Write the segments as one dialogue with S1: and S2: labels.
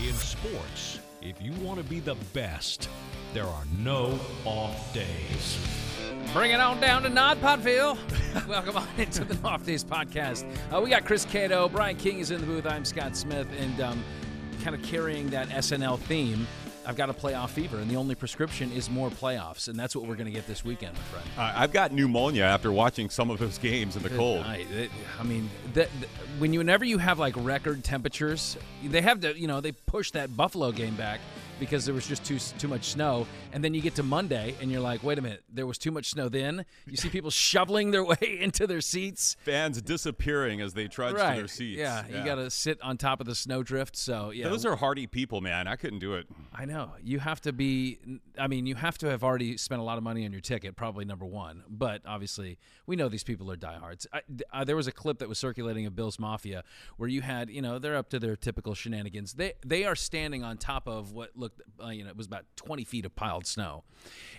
S1: In sports, if you want to be the best, there are no off days.
S2: Bring it on down to Nod Potville. Welcome on into the Off Days podcast. Uh, we got Chris Cato, Brian King is in the booth. I'm Scott Smith, and um, kind of carrying that SNL theme. I've got a playoff fever, and the only prescription is more playoffs, and that's what we're going to get this weekend, my friend.
S3: Uh, I've got pneumonia after watching some of those games in the
S2: Good
S3: cold.
S2: night. It- I mean, the, the- when you whenever you have like record temperatures, they have to, you know, they push that Buffalo game back because there was just too too much snow, and then you get to Monday and you're like, wait a minute, there was too much snow. Then you see people shoveling their way into their seats.
S3: Fans disappearing as they trudge to their seats.
S2: Yeah, you got to sit on top of the snowdrift. So yeah,
S3: Those are hardy people, man. I couldn't do it.
S2: I know. You have to be, I mean, you have to have already spent a lot of money on your ticket, probably number one. But obviously, we know these people are diehards. I, uh, there was a clip that was circulating of Bill's Mafia where you had, you know, they're up to their typical shenanigans. They they are standing on top of what looked, uh, you know, it was about 20 feet of piled snow.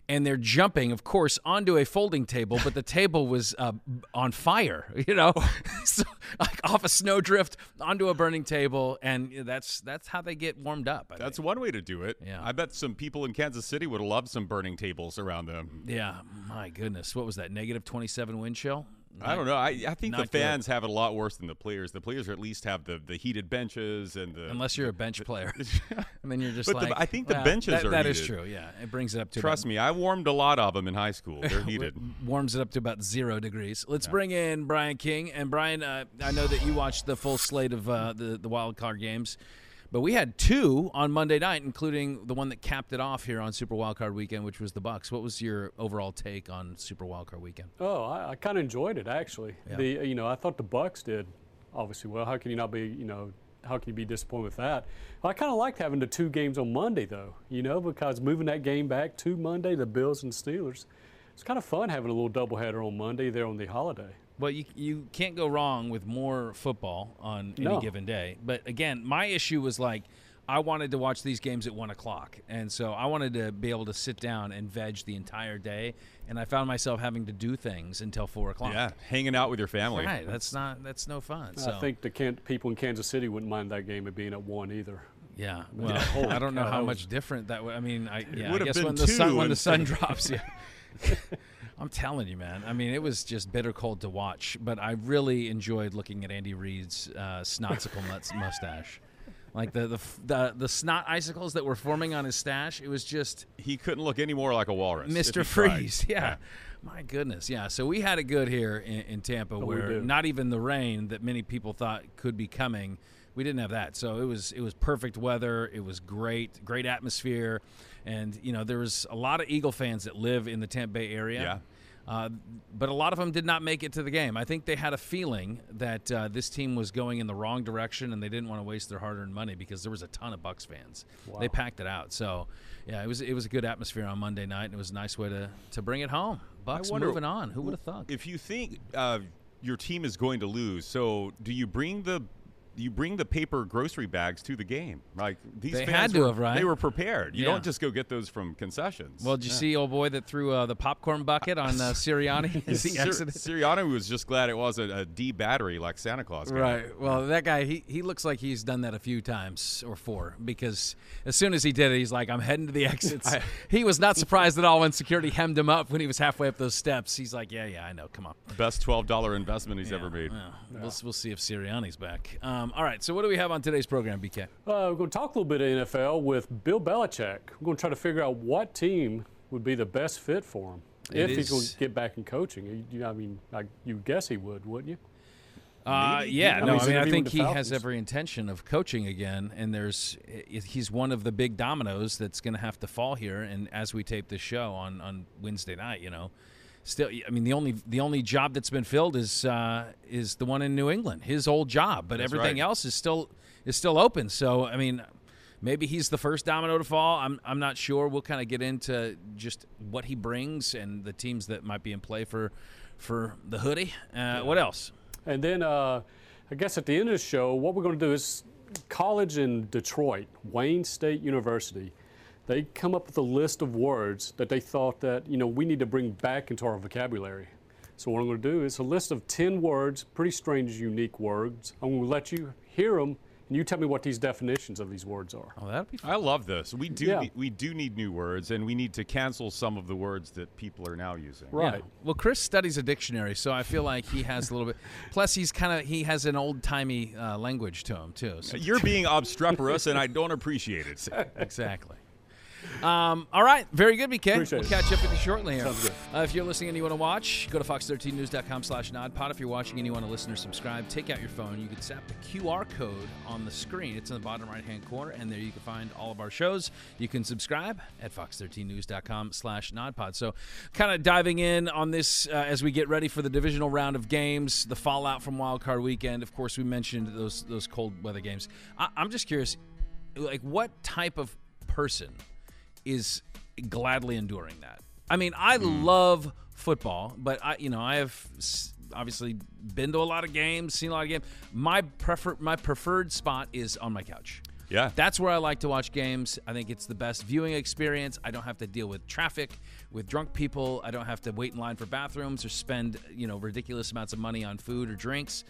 S2: And they're jumping, of course, onto a folding table, but the table was uh, on fire, you know, so, like off a snowdrift onto a burning table. And that's that's how they get warmed up. I
S3: That's
S2: think.
S3: one way to do it.
S2: Yeah.
S3: I bet some people in Kansas City would love some burning tables around them.
S2: Yeah, my goodness. What was that? Negative 27 wind chill?
S3: I don't know. I, I think the
S2: not good.
S3: fans have it a lot worse than the players. The players at least have the, the heated benches and the.
S2: Unless you're a bench player. and then you're just
S3: But the-
S2: like.
S3: I think the
S2: well,
S3: benches
S2: that,
S3: are
S2: That is true, yeah. It brings it up to.
S3: Trust
S2: about,
S3: me, I warmed a lot of them in high school. They're heated.
S2: Warms it up to about zero degrees. Let's bring in Brian King. And Brian, uh, I know that you watched the full slate of uh, the, the wild card games. But we had two on Monday night, including the one that capped it off here on Super Wildcard Weekend, which was the Bucs. What was your overall take on Super Wildcard Weekend?
S4: Oh, I, I kind of enjoyed it actually.
S2: Yeah.
S4: The you know I thought the Bucs did obviously well. How can you not be you know how can you be disappointed with that? I kind of liked having the two games on Monday though. You know because moving that game back to Monday, the Bills and Steelers, it's kind of fun having a little doubleheader on Monday there on the holiday.
S2: Well, you you can't go wrong with more football on any
S4: No.
S2: given day. But again, my issue was like I wanted to watch these games at one o'clock, and so I wanted to be able to sit down and veg the entire day. And I found myself having to do things until four o'clock.
S3: yeah, hanging out with your family.
S2: right. That's not that's no fun. So
S4: I think the can- people in Kansas City wouldn't mind that game at being at one either.
S2: yeah. Well,
S4: holy
S2: I don't know how much different that. would I mean, I yeah. I guess when the sun when the sun drops, yeah. I'm telling you, man. I mean, it was just bitter cold to watch, but I really enjoyed looking at Andy Reid's uh, snotsicle nuts mustache. Like the, the f- the the snot icicles that were forming on his stash, it was just
S3: He couldn't look any more like a walrus.
S2: Mr. Freeze. Yeah. My goodness. Yeah. So we had it good here in, in Tampa
S4: we
S2: where not even the rain that many people thought could be coming, we didn't have that. So it was it was perfect weather. It was great, great atmosphere. And you know, there was a lot of Eagle fans that live in the Tampa Bay area.
S3: Yeah.
S2: Uh, but a lot of them did not make it to the game. I think they had a feeling that uh, this team was going in the wrong direction, and they didn't want to waste their hard-earned money because there was a ton of Bucs fans. They packed it out. So, yeah, it was it was a good atmosphere on Monday night, and it was a nice way to to bring it home. Bucs
S3: wonder-
S2: moving on. Who would have thought?
S3: If you think uh, your team is going to lose, so do you bring the you bring the paper grocery bags to the game? Like these
S2: They
S3: fans
S2: had to
S3: were,
S2: have, right?
S3: They were prepared. You
S2: Yeah.
S3: don't just go get those from concessions.
S2: Well, did you see old boy that threw uh, the popcorn bucket on uh, Sirianni as he
S3: Sir-
S2: exited?
S3: Sirianni was just glad it wasn't a D battery like Santa Claus. guy.
S2: Right. Well, that guy, he, he looks like he's done that a few times or four because as soon as he did it, he's like, I'm heading to the exits. he was not surprised at all when security hemmed him up when he was halfway up those steps. He's like, Yeah, yeah, I know. Come on.
S3: Best twelve dollar investment he's ever made.
S2: Yeah. We'll, we'll see if Sirianni's back. Um, all right. So, what do we have on today's program, BK?
S4: Uh, we're going to talk a little bit of NFL with Bill Belichick. We're going to try to figure out what team would be the best fit for him
S2: It
S4: if he's going to get back in coaching. You- you- I mean, I, you guess he would, wouldn't you?
S2: Uh,
S3: Maybe.
S2: yeah,
S4: I mean,
S2: I mean, I think
S4: the
S2: he has every intention of coaching again, and there's he's one of the big dominoes that's going to have to fall here. And as we tape this show on on Wednesday night, you know, still, I mean, the only the only job that's been filled is uh, is the one in New England, his old job, but
S3: That's
S2: everything
S3: right.
S2: else is still is still open. So, I mean. maybe he's the first domino to fall. I'm I'm not sure. We'll kind of get into just what he brings and the teams that might be in play for for the hoodie. Uh, What else?
S4: And then uh, I guess at the end of the show, what we're going to do is college in Detroit, Wayne State University. They come up with a list of words that they thought that you know we need to bring back into our vocabulary. So what I'm going to do is a list of 10 words, pretty strange, unique words. I'm going to let you hear them, and you tell me what these definitions of these words are.
S2: Oh, that'd be fun.
S3: I love this. We do
S4: Yeah.
S3: need, we do need new words, and we need to cancel some of the words that people are now using.
S4: Right.
S2: Yeah. Well, Chris studies a dictionary, so I feel like he has a little bit. Plus, he's kind of he has an old timey uh, language to him too. So.
S3: You're being obstreperous, and I don't appreciate it.
S2: exactly. Um, all right, very good, BK.
S4: Appreciate
S2: we'll
S4: it.
S2: catch up with you shortly here.
S4: Sounds good.
S2: Uh, if you're listening and you want to watch, go to fox13news.com slash nodpod. If you're watching and you want to listen or subscribe, take out your phone. You can zap the QR code on the screen. It's in the bottom right-hand corner, and there you can find all of our shows. You can subscribe at fox13news.com slash nodpod. So kind of diving in on this uh, as we get ready for the divisional round of games, the fallout from Wild Card Weekend. Of course, we mentioned those, those cold weather games. I, I'm just curious, like what type of person – is gladly enduring that. I mean, I love football, but I, you know, I have obviously been to a lot of games, seen a lot of games. My prefer my preferred spot is on my couch.
S3: Yeah.
S2: That's where I like to watch games. I think it's the best viewing experience. I don't have to deal with traffic, with drunk people. I don't have to wait in line for bathrooms or spend, you know, ridiculous amounts of money on food or drinks.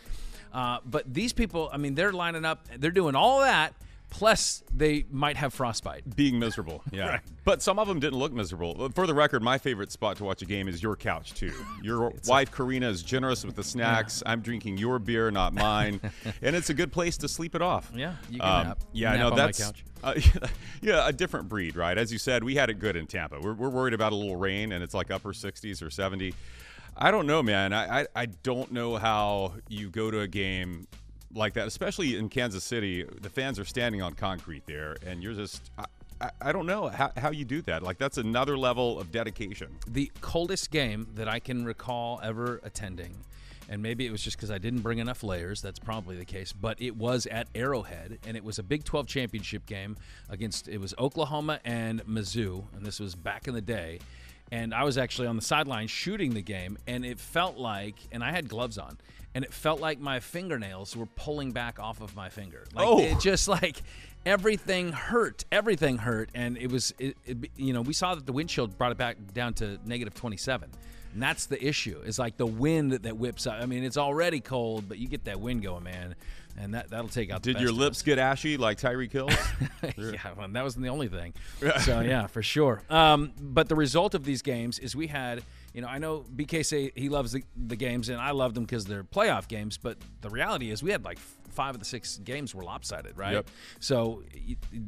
S2: Uh, but these people, I mean, they're lining up, they're doing all that, plus they might have frostbite.
S3: Being miserable, yeah. But some of them didn't look miserable. For the record, my favorite spot to watch a game is your couch too. Your wife Karina is generous with the snacks. I'm drinking your beer, not mine, and it's a good place to sleep it off.
S2: Yeah, you can
S3: Um,
S2: nap.
S3: Yeah,
S2: Nap
S3: no, that's
S2: couch.
S3: Uh, yeah, a different breed, right? As you said, we had it good in Tampa. We're, we're worried about a little rain, and it's like upper 60s or 70. I don't know, man. I, I, I don't know how you go to a game like that, especially in Kansas City. The fans are standing on concrete there, and you're just. I, I, don't know how, how you do that. Like that's another level of dedication.
S2: the coldest game that I can recall ever attending, and maybe it was just because I didn't bring enough layers. That's probably the case. But it was at Arrowhead, and it was a Big 12 championship game against it was Oklahoma and Mizzou, and this was back in the day. And I was actually on the sideline shooting the game, and it felt like, and I had gloves on, and it felt like my fingernails were pulling back off of my finger. Like
S3: Oh.
S2: it just like everything hurt everything hurt and it was it, it, you know we saw that the wind chill brought it back down to negative 27 and that's the issue It's like the wind that whips up i mean it's already cold but you get that wind going man and that that'll take out the
S3: Did your lips get ashy like Tyreek Hill's?
S2: yeah well, that wasn't the only thing so yeah for sure um, but the result of these games is we had you know i know bk say he loves the, the games and i love them because they're playoff games but the reality is we had like five of the six games were lopsided right
S3: Yep.
S2: so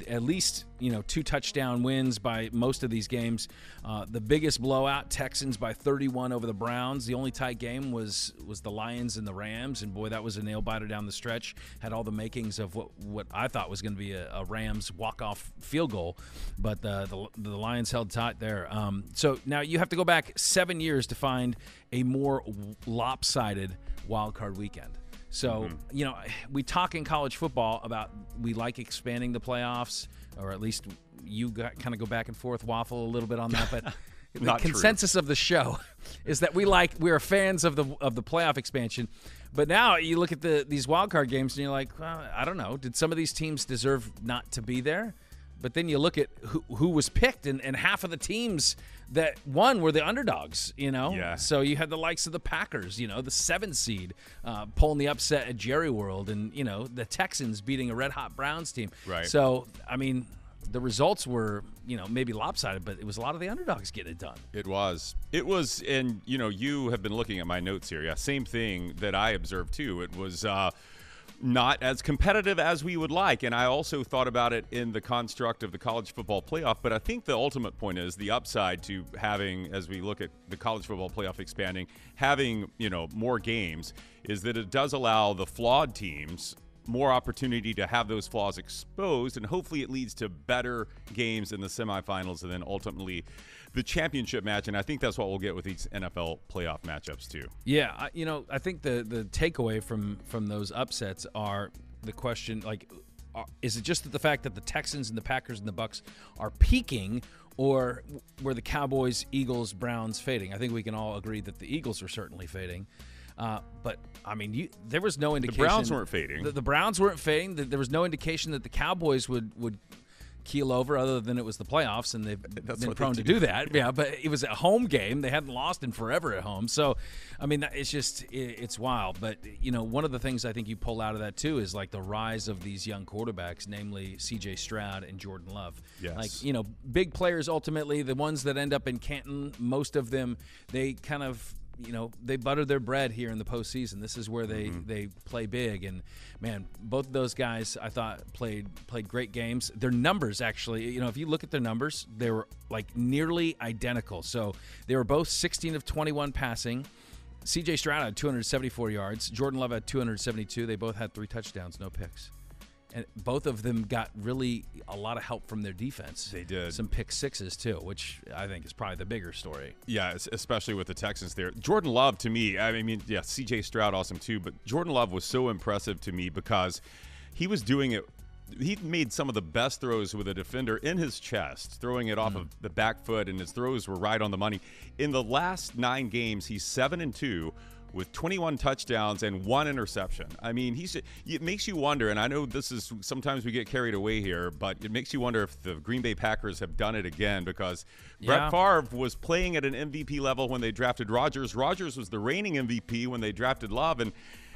S2: at least you know two touchdown wins by most of these games. Uh, the biggest blowout, Texans by 31 over the Browns. The only tight game was was the Lions and the Rams, and boy, that was a nail biter down the stretch. Had all the makings of what what I thought was going to be a, a Rams walk off field goal, but uh, the the Lions held tight there. Um, so now you have to go back seven years to find a more lopsided wild card weekend. So, mm-hmm. you know, we talk in college football about we like expanding the playoffs, or at least you got, kind of go back and forth, waffle a little bit on that. But the
S3: Not true.
S2: consensus of the show is that we like we're fans of the of the playoff expansion. But now you look at the these wild card games and you're like, well, I don't know, did some of these teams deserve not to be there? But then you look at who, who was picked, and, and half of the teams that won were the underdogs, you know?
S3: Yeah.
S2: So you had the likes of the Packers, you know, the seven seed uh, pulling the upset at Jerry World, and, you know, the Texans beating a red hot Browns team.
S3: Right.
S2: So, I mean, the results were, you know, maybe lopsided, but it was a lot of the underdogs getting it done.
S3: It was. It was, and you know, you have been looking at my notes here. Yeah, same thing that I observed too. It was uh, not as competitive as we would like, and I also thought about it in the construct of the college football playoff. But I think the ultimate point is the upside to having, as we look at the college football playoff expanding, having you know more games, is that it does allow the flawed teams more opportunity to have those flaws exposed, and hopefully it leads to better games in the semifinals and then ultimately the championship match. And I think that's what we'll get with these NFL playoff matchups too.
S2: Yeah, I, you know, I think the the takeaway from from those upsets are the question like are, is it just the fact that the Texans and the Packers and the Bucs are peaking, or were the Cowboys, Eagles, Browns fading? I think we can all agree that the Eagles are certainly fading. Uh, but I mean, you, there was no indication.
S3: The Browns weren't fading.
S2: The, the Browns weren't fading. There was no indication that the Cowboys would would keel over other than it was the playoffs and they've
S3: That's
S2: been prone to
S3: do.
S2: do that yeah but it was a home game they hadn't lost in forever at home so i mean it's just i it's wild but you know one of the things i think you pull out of that too is like the rise of these young quarterbacks namely cj stroud and jordan love
S3: Yes.
S2: like you know big players ultimately the ones that end up in canton most of them they kind of you know they butter their bread here in the postseason. This is where they
S3: Mm-hmm.
S2: they play big, and man, both of those guys I thought played played great games. Their numbers actually, you know, if you look at their numbers, they were like nearly identical. So they were both 16 of 21 passing. C.J. Stroud had 274 yards. Jordan Love had 272. They both had three touchdowns, no picks. And both of them got really a lot of help from their defense.
S3: They did.
S2: some pick sixes too, which I think is probably the bigger story.
S3: Yeah, especially with the Texans there. Jordan Love to me, I mean, yeah, CJ Stroud awesome too, but Jordan Love was so impressive to me because he was doing it. He made some of the best throws with a defender in his chest, throwing it off mm-hmm. of the back foot, and his throws were right on the money. In the last nine games, he's seven and two with 21 touchdowns and one interception. I mean, he's it makes you wonder, and I know this is sometimes we get carried away here, but it makes you wonder if the Green Bay Packers have done it again because
S2: Yeah.
S3: Brett Favre was playing at an MVP level when they drafted Rodgers. Rodgers was the reigning MVP when they drafted Love, and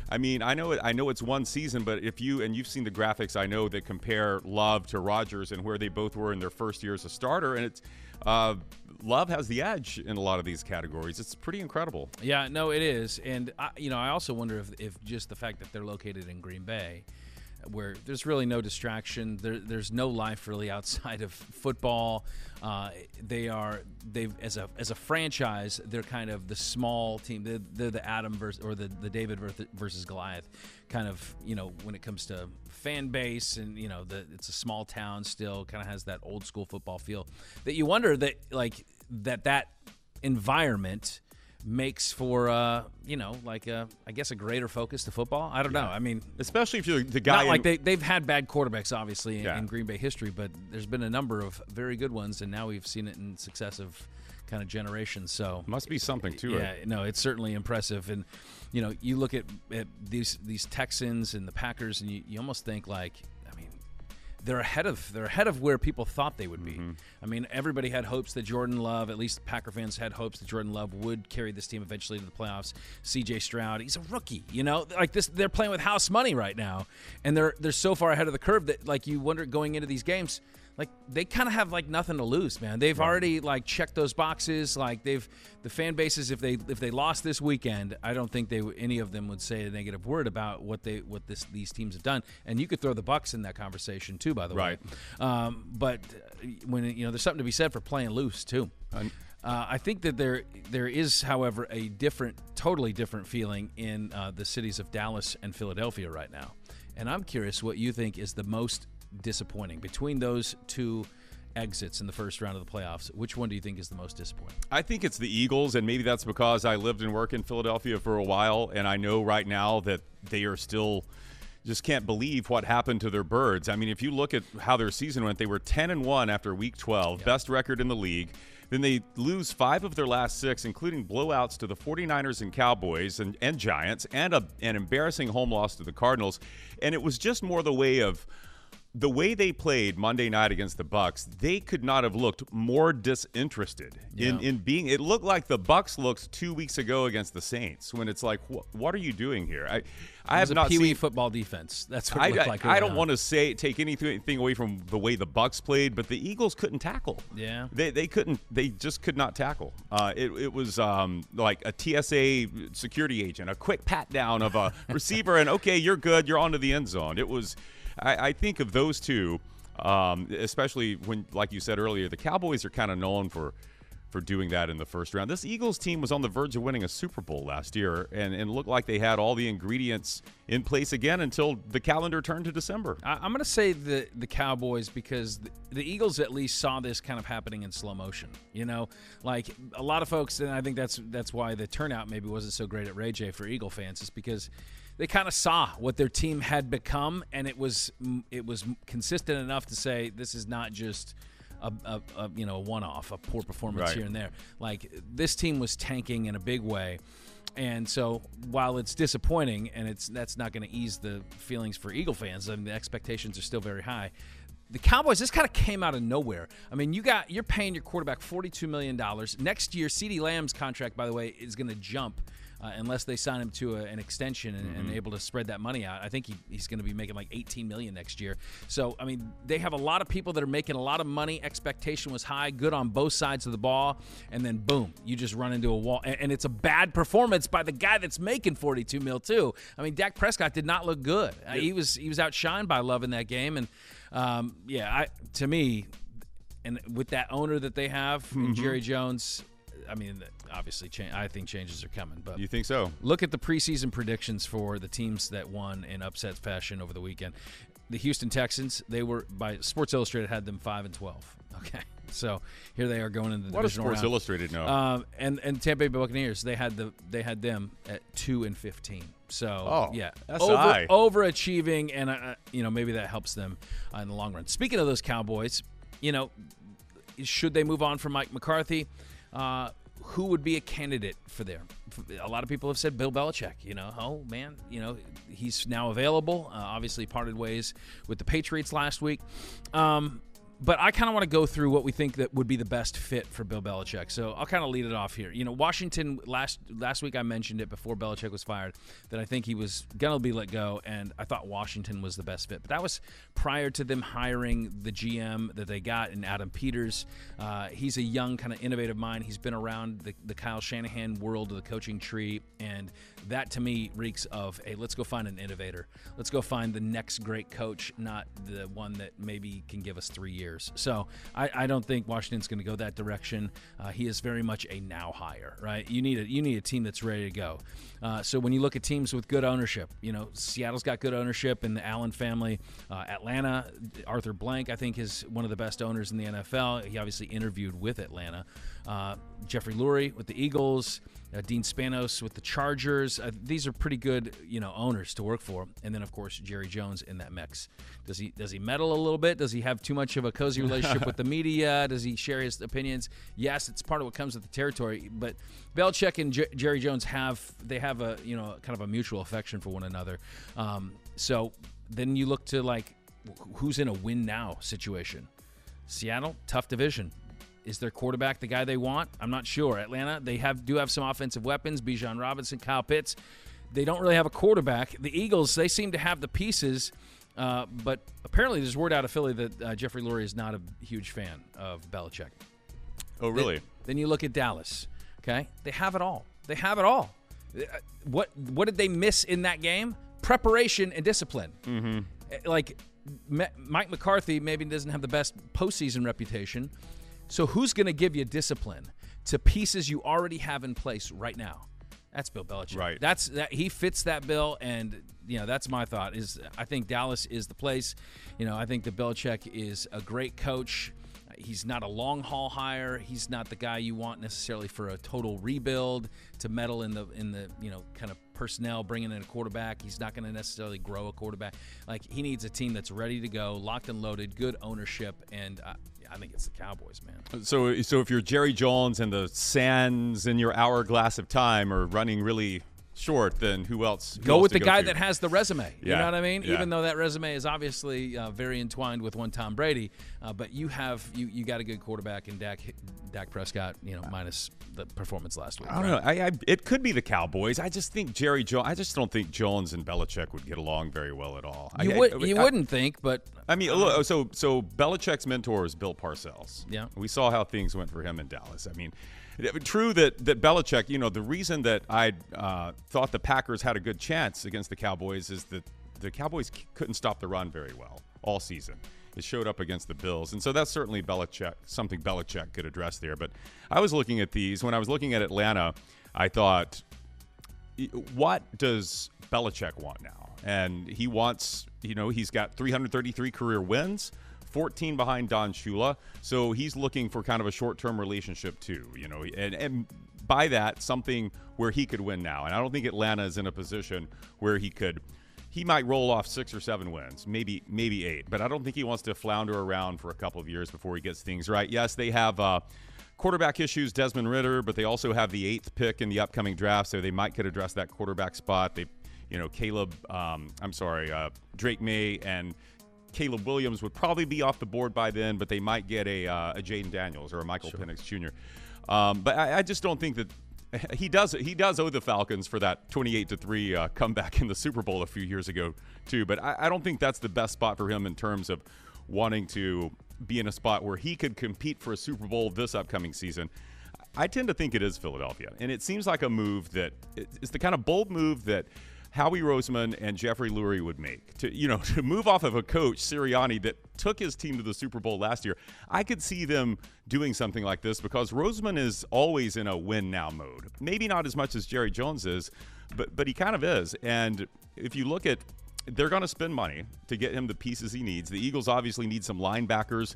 S3: I mean, I know it, I know it's one season, but if you and you've seen the graphics, I know that compare Love to Rodgers and where they both were in their first year as a starter, and it's uh, Love has the edge in a lot of these categories. It's pretty incredible.
S2: Yeah, no, it is, and I, you know, I also wonder if, if just the fact that they're located in Green Bay, where there's really no distraction, there, there's no life really outside of football. Uh, they are they as a as a franchise, they're kind of the small team. They're, they're the Adam versus or the the David versus- Goliath, kind of you know when it comes to fan base and you know the it's a small town still, kind of has that old school football feel. That you wonder that like that that environment makes for uh you know like a I guess a greater focus to football. I don't know. I mean,
S3: Especially if you're the guy.
S2: not like they they've had bad quarterbacks obviously in,
S3: Yeah.
S2: in Green Bay history, but there's been a number of very good ones, and now we've seen it in successive kind of generations. So
S3: must be something to
S2: yeah,
S3: it.
S2: no, it's certainly impressive, and you know you look at, at these these Texans and the Packers, and you, you almost think like they're ahead of they're ahead of where people thought they would be.
S3: Mm-hmm.
S2: I mean, everybody had hopes that Jordan Love, at least Packer fans had hopes that Jordan Love would carry this team eventually to the playoffs. C.J. Stroud, he's a rookie, you know, like this. They're playing with house money right now, and they're they're so far ahead of the curve that like you wonder going into these games. Like they kind of have like nothing to lose, man. They've already like checked those boxes. Like they've the fan bases. If they if they lost this weekend, I don't think they any of them would say a negative word about what they what this these teams have done. And you could throw the Bucs in that conversation too, by the
S3: Right.
S2: way. Um, but uh, when you know, there's something to be said for playing loose too. Uh, I think that there there is, however, a different, totally different feeling in uh, the cities of Dallas and Philadelphia right now. And I'm curious what you think is the most disappointing between those two exits in the first round of the playoffs. Which one do you think is the most disappointing?
S3: I think it's the Eagles, and maybe that's because I lived and worked in Philadelphia for a while, and I know right now that they are still just can't believe what happened to their birds. I mean, if you look at how their season went, they were 10 and 1 after week 12, best record in the league. Then they lose five of their last six, including blowouts to the 49ers and Cowboys and, and Giants, and a, an embarrassing home loss to the Cardinals. And it was just more the way of the way they played Monday night against the Bucs, they could not have looked more disinterested in,
S2: Yeah.
S3: in being. It looked like the Bucs looked two weeks ago against the Saints when it's like, what, what are you doing here? I, I have
S2: a
S3: not
S2: Pee Wee
S3: seen.
S2: football defense. That's what
S3: I,
S2: it looked
S3: I,
S2: like.
S3: I don't
S2: early
S3: want to say take anything away from the way the Bucs played, but the Eagles couldn't tackle.
S2: Yeah.
S3: they, they couldn't. They just could not tackle. Uh, it, it was um, like a TSA security agent, a quick pat down of a receiver, and okay, you're good. You're onto the end zone. It was. I, I think of those two, um, especially when, like you said earlier, the Cowboys are kind of known for for doing that in the first round. This Eagles team was on the verge of winning a Super Bowl last year and, and looked like they had all the ingredients in place again until the calendar turned to December.
S2: I, I'm going to say the the Cowboys because the, the Eagles at least saw this kind of happening in slow motion. You know, like a lot of folks, and I think that's that's why the turnout maybe wasn't so great at Ray Jay for Eagle fans, is because they kind of saw what their team had become, and it was it was consistent enough to say this is not just. A, a, a you know a one-off, a poor performance
S3: Right.
S2: here and there. Like this team was tanking in a big way, and so while it's disappointing, and it's that's not going to ease the feelings for Eagle fans, I mean, the expectations are still very high. The Cowboys, this kind of came out of nowhere. I mean, you got you're paying your quarterback forty-two million dollars next year. CeeDee Lamb's contract, by the way, is going to jump. Uh, unless they sign him to a, an extension and, and able to spread that money out, I think he, he's going to be making like 18 million next year. So, I mean, they have a lot of people that are making a lot of money. Expectation was high, good on both sides of the ball, and then boom, you just run into a wall. And, and it's a bad performance by the guy that's making 42 mil too. I mean, Dak Prescott did not look good. Uh, he was he was outshined by Love in that game, and um, yeah, I, to me, and with that owner that they have,
S3: Mm-hmm.
S2: Jerry Jones. I mean, obviously, cha- I think changes are coming, but
S3: You think so?
S2: Look at the preseason predictions for the teams that won in upset fashion over the weekend. The Houston Texans, they were by Sports Illustrated had them five and twelve. Okay, so here they are going into the
S3: What
S2: divisional
S3: Sports
S2: round.
S3: Illustrated know?
S2: Um, and and Tampa Bay Buccaneers, they had the they had them at two and fifteen. So
S3: Oh,
S2: yeah,
S3: that's
S2: over,
S3: high.
S2: overachieving, and uh, you know maybe that helps them uh, in the long run. Speaking of those Cowboys, you know, should they move on from Mike McCarthy? Uh, who would be a candidate for there? A lot of people have said Bill Belichick. You know, oh man, you know he's now available. Uh, obviously, parted ways with the Patriots last week. Um, but I kind of want to go through what we think that would be the best fit for Bill Belichick. So I'll kind of lead it off here. You know, Washington last last week I mentioned it before Belichick was fired that I think he was gonna be let go, and I thought Washington was the best fit. But that was prior to them hiring the GM that they got in Adam Peters. Uh, he's a young, kind of innovative mind. He's been around the, the Kyle Shanahan world of the coaching tree, and that to me reeks of hey, let's go find an innovator. Let's go find the next great coach, not the one that maybe can give us three years. So I, I don't think Washington's going to go that direction. Uh, he is very much a now hire, right? You need a you need a team that's ready to go. Uh, so when you look at teams with good ownership, you know Seattle's got good ownership in the Allen family. Uh, Atlanta, Arthur Blank, I think is one of the best owners in the NFL. He obviously interviewed with Atlanta. Uh, Jeffrey Lurie with the Eagles uh, Dean Spanos with the Chargers. Uh, these are pretty good, you know, owners to work for. And then, of course, Jerry Jones in that mix. Does he does he meddle a little bit? Does he have too much of a cozy relationship with the media? Does he share his opinions? Yes, it's part of what comes with the territory. But Belichick and J- Jerry Jones have they have a you know kind of a mutual affection for one another. Um, so then you look to like who's in a win now situation. Seattle, tough division. Is their quarterback the guy they want? I'm not sure. Atlanta, they have do have some offensive weapons. Bijan Robinson, Kyle Pitts. They don't really have a quarterback. The Eagles, they seem to have the pieces, uh, but apparently there's word out of Philly that uh, Jeffrey Lurie is not a huge fan of Belichick.
S3: oh, really?
S2: Then, then you look at Dallas. Okay, they have it all. They have it all. Uh, What what did they miss in that game? Preparation and discipline. Mm-hmm. Like Mike McCarthy maybe doesn't have the best postseason reputation. So who's going to give you discipline to pieces you already have in place right now? That's Bill Belichick.
S3: Right.
S2: That's that he fits that bill, and you know that's my thought. Is I think Dallas is the place. You know I think that Belichick is a great coach. He's not a long haul hire. He's not the guy you want necessarily for a total rebuild to meddle in the in the you know kind of personnel, bringing in a quarterback. He's not going to necessarily grow a quarterback. Like he needs a team that's ready to go, locked and loaded, good ownership, and I, I think it's the Cowboys, man.
S3: So, so if you're Jerry Jones and the sands in your hourglass of time are running really short, then who else? who
S2: Go
S3: else
S2: with the guy
S3: to?
S2: that has the resume. You
S3: Yeah,
S2: know what I mean?
S3: yeah.
S2: Even though that resume is obviously uh, very entwined with one Tom Brady, uh, but you have you you got a good quarterback in Dak Dak Prescott. You know, minus the performance last week.
S3: I don't
S2: right?
S3: know. I, I it could be the Cowboys. I just think Jerry Jones. I just don't think Jones and Belichick would get along very well at all.
S2: You
S3: I,
S2: would
S3: I,
S2: you wouldn't think, but
S3: I mean, look, so so Belichick's mentor is Bill Parcells.
S2: Yeah.
S3: we saw how things went for him in Dallas. I mean, true that that Belichick. You know, the reason that I uh, thought the Packers had a good chance against the Cowboys is that the Cowboys couldn't stop the run very well all season. It showed up against the Bills, and so that's certainly Belichick something Belichick could address there. But I was looking at these when I was looking at Atlanta. I thought what does Belichick want now? And he wants, you know, he's got 333 career wins, 14 behind Don Shula. So he's looking for kind of a short term relationship too, you know. And, and by that something where he could win now. And I don't think Atlanta is in a position where he could. He might roll off six or seven wins, maybe maybe eight, but I don't think he wants to flounder around for a couple of years before he gets things right. Yes, they have uh, quarterback issues, Desmond Ridder, but they also have the eighth pick in the upcoming draft, so they might could address that quarterback spot. They, you know, Caleb, um, I'm sorry, uh, Drake Maye and Caleb Williams would probably be off the board by then, but they might get a, uh, a Jayden Daniels or a Michael sure. Penix Jr. Um, but I, I, just don't think that he does he does owe the Falcons for that 28 to three uh, comeback in the Super Bowl a few years ago too. But I, I don't think that's the best spot for him in terms of wanting to be in a spot where he could compete for a Super Bowl this upcoming season. I tend to think it is Philadelphia, and it seems like a move that it's the kind of bold move that Howie Roseman and Jeffrey Lurie would make to you know to move off of a coach Sirianni that took his team to the Super Bowl last year. I could see them doing something like this because Roseman is always in a win now mode. Maybe not as much as Jerry Jones is, but but he kind of is. And if you look at they're going to spend money to get him the pieces he needs. The Eagles obviously need some linebackers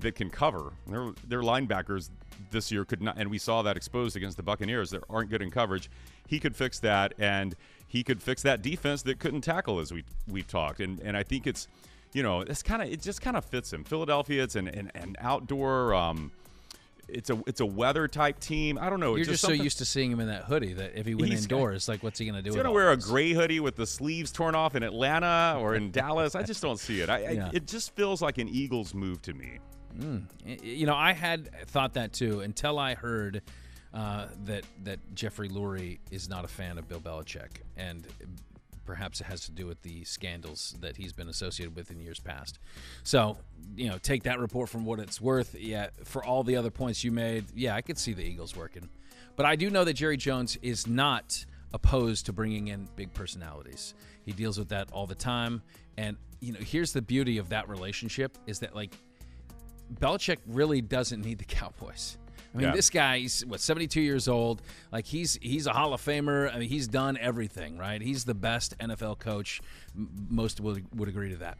S3: that can cover. Their their linebackers this year could not, and we saw that exposed against the Buccaneers that aren't good in coverage. He could fix that, and he could fix that defense that couldn't tackle, as we we've talked. And and I think it's, you know, it's kind of it just kind of fits him. Philadelphia, it's an an, an outdoor. Um, it's a it's a weather type team. I don't know.
S2: You're just, just so used to seeing him in that hoodie that if he went indoors, like what's he going to do?
S3: He's going to wear a gray hoodie with the sleeves torn off in Atlanta or in Dallas. I just don't see it. I, yeah. I, it just feels like an Eagles move to me.
S2: Mm. You know, I had thought that too until I heard uh, that that Jeffrey Lurie is not a fan of Bill Belichick, and perhaps it has to do with the scandals that he's been associated with in years past. So, you know, take that report from what it's worth. Yeah, for all the other points you made, yeah, I could see the Eagles working. But I do know that Jerry Jones is not opposed to bringing in big personalities. He deals with that all the time. And, you know, here's the beauty of that relationship is that, like, Belichick really doesn't need the Cowboys. I mean, yeah. this guy, he's what 72 years old. Like he's he's a Hall of Famer. I mean, he's done everything right. He's the best NFL coach. Most would would agree to that.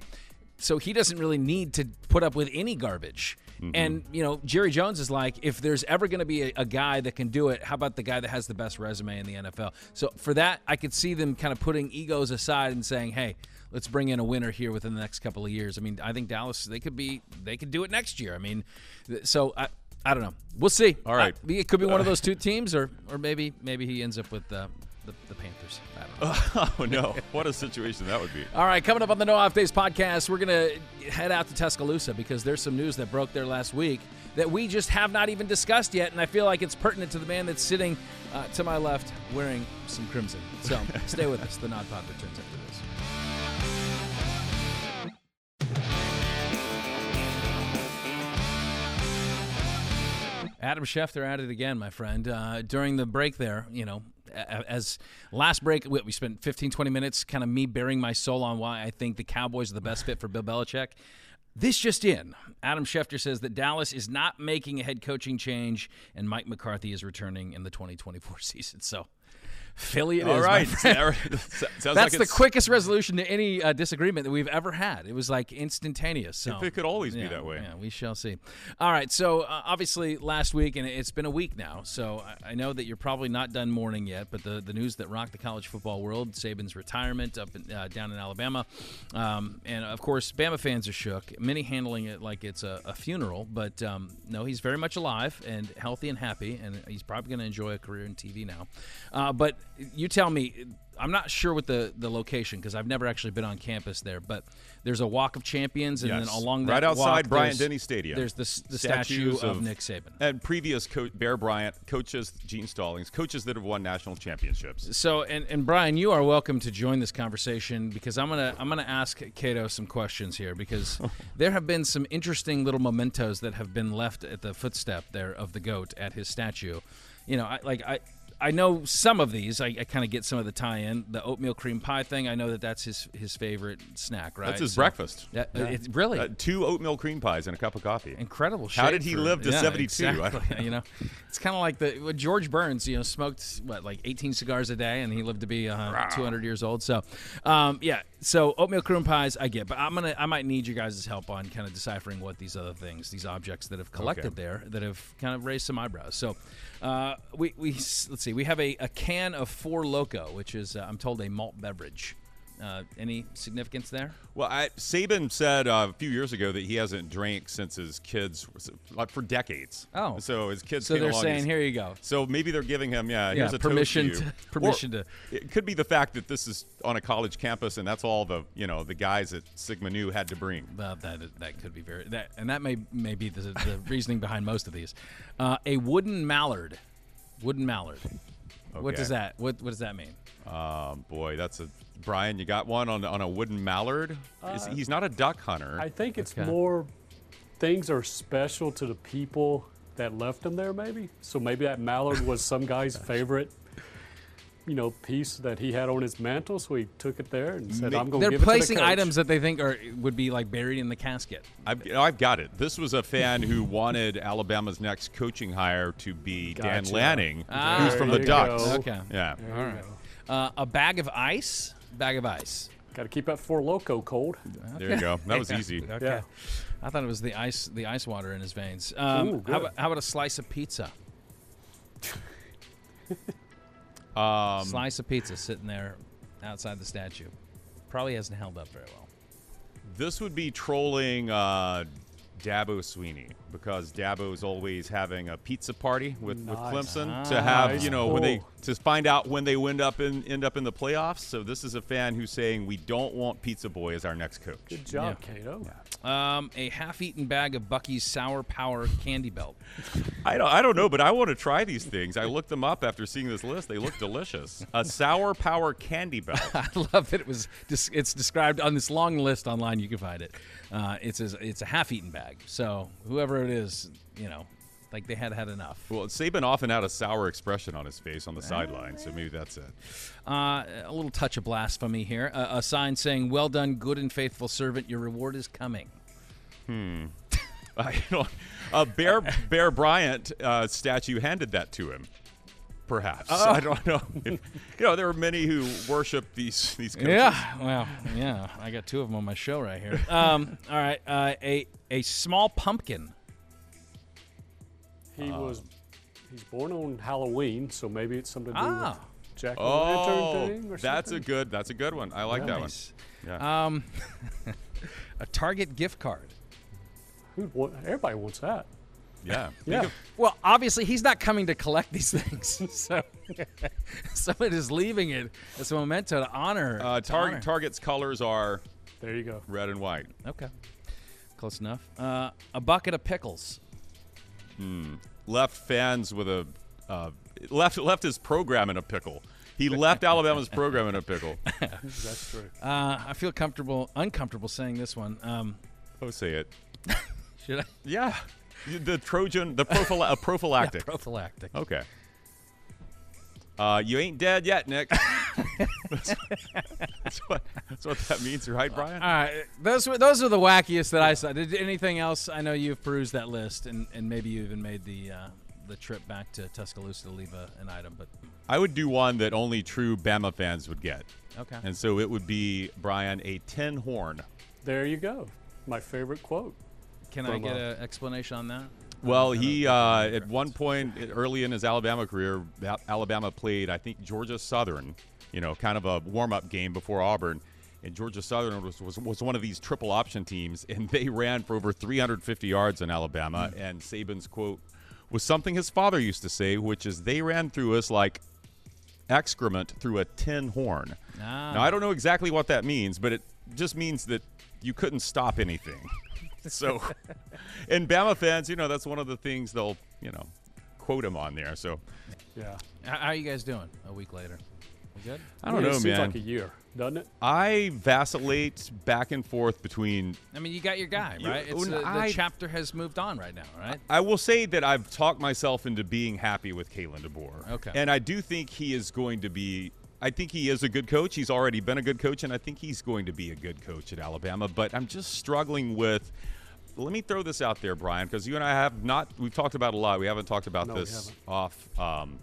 S2: So he doesn't really need to put up with any garbage. Mm-hmm. And you know, Jerry Jones is like, if there's ever going to be a, a, guy that can do it, how about the guy that has the best resume in the NFL? So for that, I could see them kind of putting egos aside and saying, hey. Let's bring in a winner here within the next couple of years. I mean, I think Dallas they could be they could do it next year. I mean, so I, I don't know. We'll see.
S3: All right.
S2: Uh, it could be one of those two teams, or or maybe maybe he ends up with uh, the, the Panthers.
S3: oh no! What a situation that would be.
S2: All right, coming up on the No Off Days podcast, we're gonna head out to Tuscaloosa because there's some news that broke there last week that we just have not even discussed yet, and I feel like it's pertinent to the man that's sitting uh, to my left wearing some crimson. So stay with us. The Nod Pod returns after this. Adam Schefter at it again, my friend. Uh, during the break there, you know, as last break, we spent 15, 20 minutes kind of me bearing my soul on why I think the Cowboys are the best fit for Bill Belichick. This just in. Adam Schefter says that Dallas is not making a head coaching change and Mike McCarthy is returning in the 2024 season. So Philly it
S3: All
S2: is,
S3: right.
S2: That's like the quickest resolution to any uh, disagreement that we've ever had. It was like instantaneous. So,
S3: if it could always
S2: yeah,
S3: be that way.
S2: Yeah, we shall see. All right. So uh, obviously last week, and it's been a week now. So I, I, know that you're probably not done mourning yet, but the, the news that rocked the college football world, Saban's retirement up in, uh, down in Alabama, um, and of course Bama fans are shook. Many handling it like it's a, a funeral, but um, no, he's very much alive and healthy and happy, and he's probably going to enjoy a career in TV now. Uh, but you tell me. I'm not sure with the the location because I've never actually been on campus there, but there's a Walk of Champions, and
S3: yes.
S2: then along
S3: that
S2: right
S3: outside
S2: walk,
S3: Bryant Denny Stadium,
S2: there's the, the statue of, of, Nick Saban
S3: and previous co- Bear Bryant coaches, Gene Stallings, coaches that have won national championships.
S2: So, and, and Brian, you are welcome to join this conversation because I'm gonna I'm gonna ask Cato some questions here because there have been some interesting little mementos that have been left at the footstep there of the goat at his statue. You know, I, like I I know some of these. I, I kind of get some of the tie-in. The oatmeal cream pie thing. I know that that's his his favorite snack. Right.
S3: That's his
S2: So-
S3: breakfast.
S2: Yeah, it's really
S3: Uh, two oatmeal cream pies and a cup of coffee.
S2: incredible.
S3: How did he
S2: for-
S3: live to
S2: yeah,
S3: 72?
S2: Exactly. you know, it's kind of like the what George Burns. You know, smoked what like 18 cigars a day, and he lived to be uh, 200 years old. So, um, yeah. So oatmeal cream pies, I get, but I'm gonna I might need your guys' help on kind of deciphering what these other things, these objects that have collected
S3: Okay.
S2: there, that have kind of raised some eyebrows. So, uh, we we let's see, we have a, a can of Four Loco, which is uh, I'm told a malt beverage. Uh, any significance there?
S3: Well, I, Saban said uh, a few years ago that he hasn't drank since his kids, like for decades.
S2: Oh.
S3: so his kids.
S2: So they're saying, here you go.
S3: So maybe they're giving him, yeah, here's a
S2: permission
S3: to,
S2: permission
S3: Or
S2: to-
S3: It could be the fact that this is on a college campus, and that's all the you know the guys at Sigma Nu had to bring.
S2: Well, that that could be very that, and that may may be the, the reasoning behind most of these. Uh, a wooden mallard, wooden mallard. What does that what what does that mean?
S3: Um, boy, that's a Brian. You got one on on a wooden mallard. Is- he's not a duck hunter.
S4: I think it's
S2: Okay.
S4: more things are special to the people that left them there, maybe. So maybe that mallard was some guy's favorite, you know, piece that he had on his mantle. So he took it there and said, "I'm going to
S2: They're
S4: give it
S2: placing
S4: to the
S2: items that they think are would be like buried in the casket.
S3: I've, I've got it. This was a fan who wanted Alabama's next coaching hire to be Dan Lanning,
S2: Ah.
S3: who's from the Ducks.
S4: go.
S2: Okay.
S3: Yeah.
S4: There you.
S2: Uh, a bag of ice. Bag of ice.
S4: Got to keep that four loco cold.
S3: There you go. That was easy.
S2: Okay.
S4: Yeah.
S2: I thought it was the ice the ice water in his veins. Um,
S4: Ooh,
S2: how, about, how about a slice of pizza?
S3: Um,
S2: Slice of pizza sitting there outside the statue. Probably hasn't held up very well.
S3: This would be trolling uh, Dabo Swinney because Dabo's always having a pizza party with, with
S4: Nice.
S3: Clemson to have
S4: Nice
S3: you know when they to find out when they end up in end up in the playoffs. So this is a fan who's saying we don't want Pizza Boy as our next coach.
S4: Good job, Cato.
S2: Um, a half-eaten bag of Buc-ee's Sour Power candy belt.
S3: I don't I don't know, but I want to try these things. I looked them up after seeing this list. They look delicious. A sour power candy belt.
S2: I love that it was. Dis- it's described on this long list online. You can find it. Uh, it's a, it's a half-eaten bag. So whoever it is, you know, like they had had enough.
S3: Well, Saban often had a sour expression on his face on the sideline, so maybe that's it.
S2: Uh, a little touch of blasphemy here. Uh, a sign saying, "Well done, good and faithful servant. Your reward is coming."
S3: I don't. A Bear Bear Bryant uh, statue handed that to him. Perhaps I don't know. If, you know, there are many who worship these these coaches.
S2: Yeah. Well, yeah. I got two of them on my show right here. Um, all right. Uh, a a small pumpkin.
S4: He was he's born on Halloween, so maybe it's something to do
S2: Ah.
S4: with Jack o'
S3: Oh,
S4: Lantern thing or
S3: that's a good. That's a good one. I like that one. Yeah.
S2: Um, a Target gift card.
S4: Who wa- everybody wants that.
S3: yeah.
S4: Yeah.
S3: of-
S2: Well, obviously he's not coming to collect these things, so someone is leaving it as a memento to honor.
S3: uh,
S2: to
S3: Target
S2: honor.
S3: Target's colors are
S4: There you go.
S3: red and white.
S2: Okay, close enough. Uh, a bucket of pickles.
S3: Left fans with a uh, left left his program in a pickle. He left Alabama's program in a pickle.
S4: That's true.
S2: Uh, I feel comfortable, uncomfortable saying this one. Um,
S3: Oh, say it.
S2: should I?
S3: Yeah. The Trojan, the prophyle- uh, prophylactic.
S2: Prophylactic.
S3: Okay. Uh, you ain't dead yet, Nick. that's, that's what, that's what that means, right, Brian?
S2: All right, those were those are the wackiest that I saw. Did anything else? I know you've perused that list, and, and maybe you even made the uh, the trip back to Tuscaloosa to leave a, an item. But
S3: I would do one that only true Bama fans would get.
S2: okay,
S3: And so it would be, Brian, a tin horn.
S4: There you go. My favorite quote.
S2: can I get
S4: uh,
S2: an explanation on that?
S3: Well, he uh, at one point early in his Alabama career, Alabama played I think Georgia Southern, you know, kind of a warm-up game before Auburn, and Georgia Southern was, was was one of these triple option teams, and they ran for over 350 yards in Alabama.
S2: Hmm.
S3: And Saban's quote was something his father used to say, which is, "They ran through us like excrement through a tin horn."
S2: Ah.
S3: Now I don't know exactly what that means, but it just means that you couldn't stop anything. so, and Bama fans, you know, that's one of the things they'll, you know, quote him on there. So,
S4: Yeah.
S2: How, how are you guys doing a week later? We good?
S3: I don't
S4: Yeah,
S3: know,
S4: it seems
S3: man.
S4: like a year, doesn't it?
S3: I vacillate back and forth between
S2: I mean, you got your guy,
S3: You-
S2: right? It's
S3: when
S2: the, the chapter has moved on right now, right?
S3: I will say that I've talked myself into being happy with Kalen DeBoer.
S2: Okay.
S3: And I do think he is going to be. I think he is a good coach. He's already been a good coach, and I think he's going to be a good coach at Alabama. But I'm just struggling with. Let me throw this out there, Brian, because you and I have not. We've talked about a lot. We haven't talked about
S4: No,
S3: this off. Um,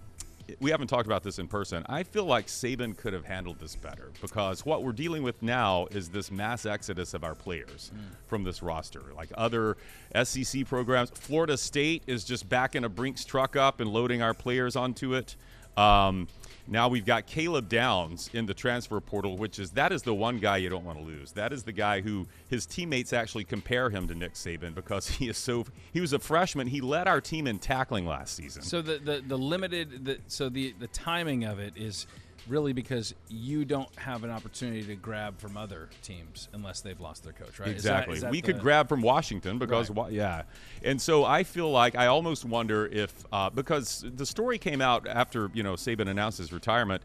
S3: we haven't talked about this in person. I feel like Saban could have handled this better because what we're dealing with now is this mass exodus of our players from this roster. Like other SEC programs, Florida State is just backing a Brinks truck up and loading our players onto it. Um, now we've got Caleb Downs in the transfer portal, which is that is the one guy you don't want to lose. That is the guy who his teammates actually compare him to Nick Saban because he is so he was a freshman. He led our team in tackling last season.
S2: So the the, the limited the, so the the timing of it is really because you don't have an opportunity to grab from other teams unless they've lost their coach, right?
S3: Exactly.
S2: is that
S3: we
S2: the-
S3: could grab from Washington because,
S2: Right.
S3: wa- yeah. And so I feel like I almost wonder if, uh, because the story came out after, you know, Saban announced his retirement.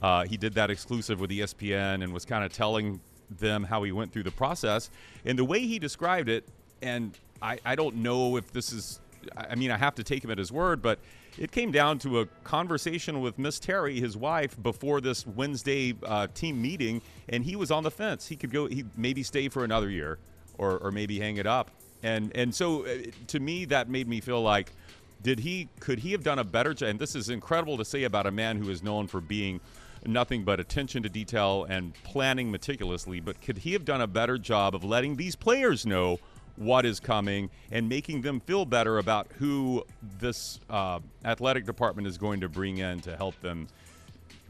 S3: Uh, he did that exclusive with ESPN and was kind of telling them how he went through the process. And the way he described it, and I, I don't know if this is, I mean, I have to take him at his word, but it came down to a conversation with Miss Terry, his wife, before this Wednesday uh, team meeting, and he was on the fence. He could go, he maybe stay for another year, or or maybe hang it up. And and so uh, to me, that made me feel like, did he could he have done a better job? And this is incredible to say about a man who is known for being nothing but attention to detail and planning meticulously. But could he have done a better job of letting these players know? What is coming and making them feel better about who this uh, athletic department is going to bring in to help them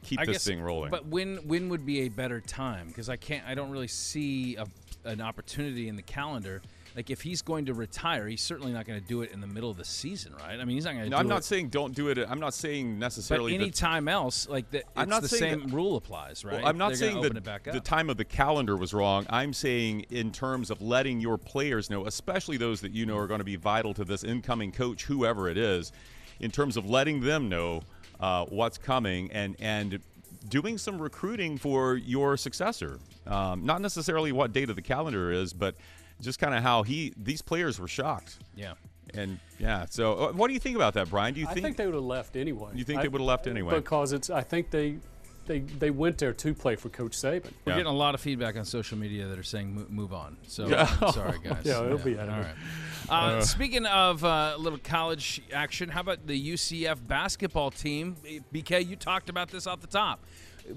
S3: keep
S2: I
S3: this
S2: guess,
S3: thing rolling.
S2: But when when would be a better time? Because I can't, I don't really see a, an opportunity in the calendar. Like if he's going to retire, he's certainly not going to do it in the middle of the season, right? I mean, he's not going to.
S3: No,
S2: do
S3: I'm
S2: it,
S3: not saying don't do it. I'm not saying necessarily.
S2: But
S3: any
S2: time else, like the,
S3: I'm not
S2: the
S3: saying
S2: same
S3: that-
S2: rule applies, right?
S3: Well, I'm not
S2: They're
S3: saying that the time of the calendar was wrong. I'm saying in terms of letting your players know, especially those that you know are going to be vital to this incoming coach, whoever it is, in terms of letting them know uh, what's coming and and doing some recruiting for your successor. Um, not necessarily what date of the calendar is, but just kind of how he these players were shocked.
S2: yeah.
S3: And yeah, so uh, what do you think about that, Brian? Do you
S4: I
S3: think,
S4: think they would have left anyway.
S3: You think
S4: I-
S3: they would've left anyway?
S4: Because it's. I think they, they, they went there to play for Coach Saban.
S2: We're
S3: Yeah.
S2: getting a lot of feedback on social media that are saying move on. So
S3: Yeah.
S2: I'm sorry, guys.
S4: Yeah, it'll be
S2: all
S4: out of
S2: right. Uh, speaking of uh, a little college action, how about the UCF basketball team? BK, you talked about this off the top.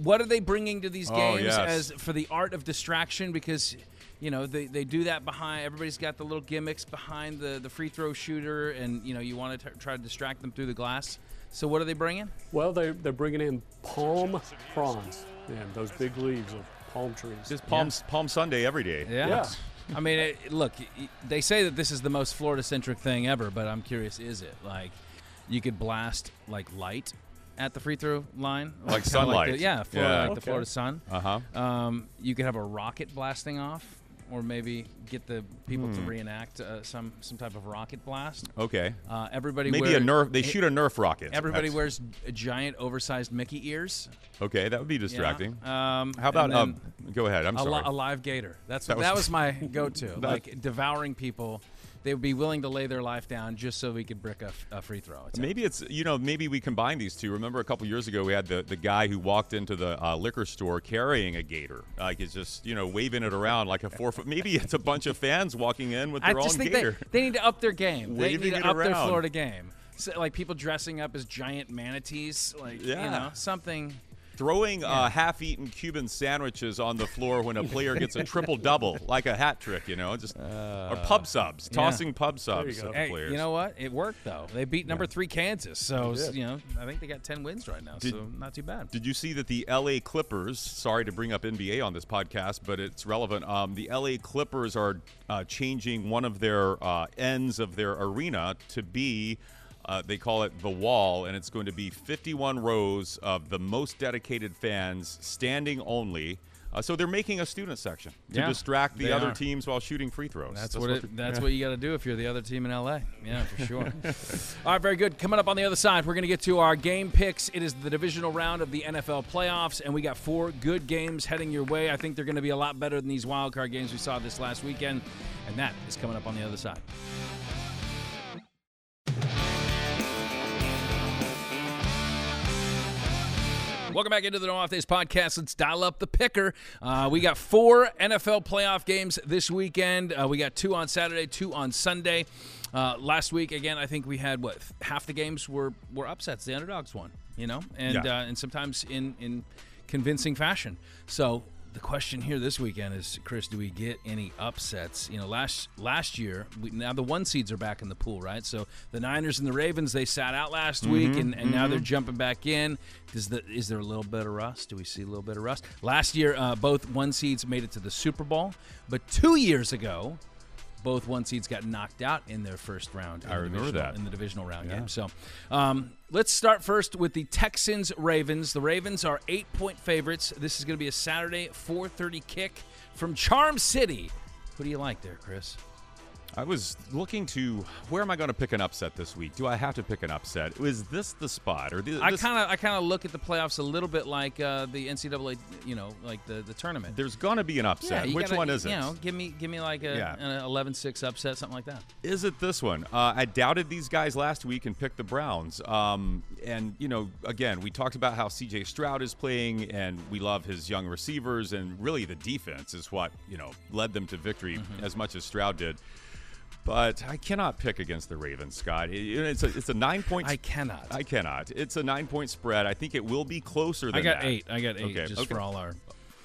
S2: What are they bringing to these
S3: Oh,
S2: games
S3: yes.
S2: as for the art of distraction? Because you know they, they do that behind. Everybody's got the little gimmicks behind the, the free throw shooter, and you know you want to t- try to distract them through the glass. So what are they bringing?
S4: Well, they they're bringing in palm fronds, and those big leaves of palm trees.
S3: just Palm Palm Sunday every day?
S4: Yeah.
S2: I mean, it, look, y- y- they say that this is the most Florida centric thing ever, but I'm curious, is it? Like, you could blast like light at the free throw line,
S3: Like
S2: kinda
S3: sunlight.
S2: the, yeah, Florida,
S3: Yeah.
S2: like the Florida sun.
S3: Uh huh.
S2: Um, you could have a rocket blasting off, or maybe get the people
S3: Hmm.
S2: to reenact uh, some some type of rocket blast.
S3: Okay.
S2: Uh, everybody
S3: Maybe
S2: wear,
S3: a Nerf. They
S2: eh,
S3: shoot a Nerf rocket.
S2: Everybody
S3: That's-
S2: wears a giant, oversized Mickey ears.
S3: Okay, that would be distracting.
S2: Um,
S3: How about um? Go ahead. I'm
S2: a,
S3: sorry.
S2: li- a live gator. That's
S3: That
S2: that
S3: was-
S2: was, my go-to. like devouring people. They would be willing to lay their life down just so we could brick a free throw.
S3: Maybe it's you know maybe we combine these two. Remember a couple years ago we had the, the guy who walked into the uh, liquor store carrying a gator, like he's just you know waving it around like a four foot. Maybe it's a bunch of fans walking in with
S2: I
S3: their
S2: just
S3: own
S2: think
S3: gator.
S2: they, they need to up their game. they
S3: Waving
S2: need
S3: it
S2: to up their. Florida game. So, like people dressing up as giant manatees, like you know something.
S3: Throwing uh, half-eaten Cuban sandwiches on the floor when a player gets a triple double, like a hat trick, you know, just or pub subs,
S2: yeah.
S3: tossing pub subs
S4: you
S2: Hey,
S3: players.
S2: you know what? It worked though. They beat number three Kansas, so you know I think they got ten wins right now.
S3: Did-
S2: so not too bad.
S3: Did you see that the LA Clippers? Sorry to bring up NBA on this podcast, but it's relevant. Um, the LA Clippers are uh, changing one of their uh, ends of their arena to be. Uh, they call it the wall, and it's going to be 51 rows of the most dedicated fans, standing only, Uh, so they're making a student section to
S2: Yeah,
S3: distract the other
S2: are.
S3: teams while shooting free throws.
S2: That's, what it, that's what you got to do if you're the other team in LA. Yeah, for sure. All right, very good. Coming up on the other side, we're going to get to our game picks. It is the divisional round of the NFL playoffs, and we got four good games heading your way. I think they're going to be a lot better than these wild card games we saw this last weekend, and that is coming up on the other side. Welcome back into the No Off Days podcast. Let's dial up the picker. Uh, we got four NFL playoff games this weekend. Uh, we got two on Saturday, two on Sunday. Uh, last week, again, I think we had what half the games were were upsets. The underdogs won, you know, and
S3: Yeah.
S2: uh, and sometimes in in convincing fashion. So the question here this weekend is, Chris, do we get any upsets? You know, last last year, we, now the one seeds are back in the pool, right? So the Niners and the Ravens they sat out last week, and, and now they're jumping back in. Does the is there a little bit of rust? Do we see a little bit of rust? Last year, uh, both one seeds made it to the Super Bowl, but two years ago. Both one seeds got knocked out in their first round. in
S3: I
S2: the
S3: remember
S2: divisional-
S3: that.
S2: in the divisional round game. So, um, let's start first with the Texans Ravens. The Ravens are eight point favorites. This is going to be a Saturday 4:30 kick from Charm City. Who do you like there, Chris?
S3: I was looking to where am I going to pick an upset this week? Do I have to pick an upset? Is this the spot or the,
S2: I kind of I kind of look at the playoffs a little bit like uh, the NCAA, you know, like the the tournament.
S3: There's going to be an upset.
S2: you
S3: Which
S2: gotta-
S3: one is it?
S2: You know, give me give me like a,
S3: Yeah.
S2: an 11-6 upset, something like that.
S3: Is it this one? Uh, I doubted these guys last week and picked the Browns. Um, and, you know, again, we talked about how CJ Stroud is playing, and we love his young receivers, and really the defense is what, you know, led them to victory
S2: Mm-hmm.
S3: as much as Stroud did. But I cannot pick against the Ravens, Scott. It's, a, it's a nine point.
S2: I cannot.
S3: I cannot. It's a nine point spread. I think it will be closer than
S2: I got
S3: that.
S2: eight. I got eight
S3: Okay,
S2: just
S3: okay.
S2: for all our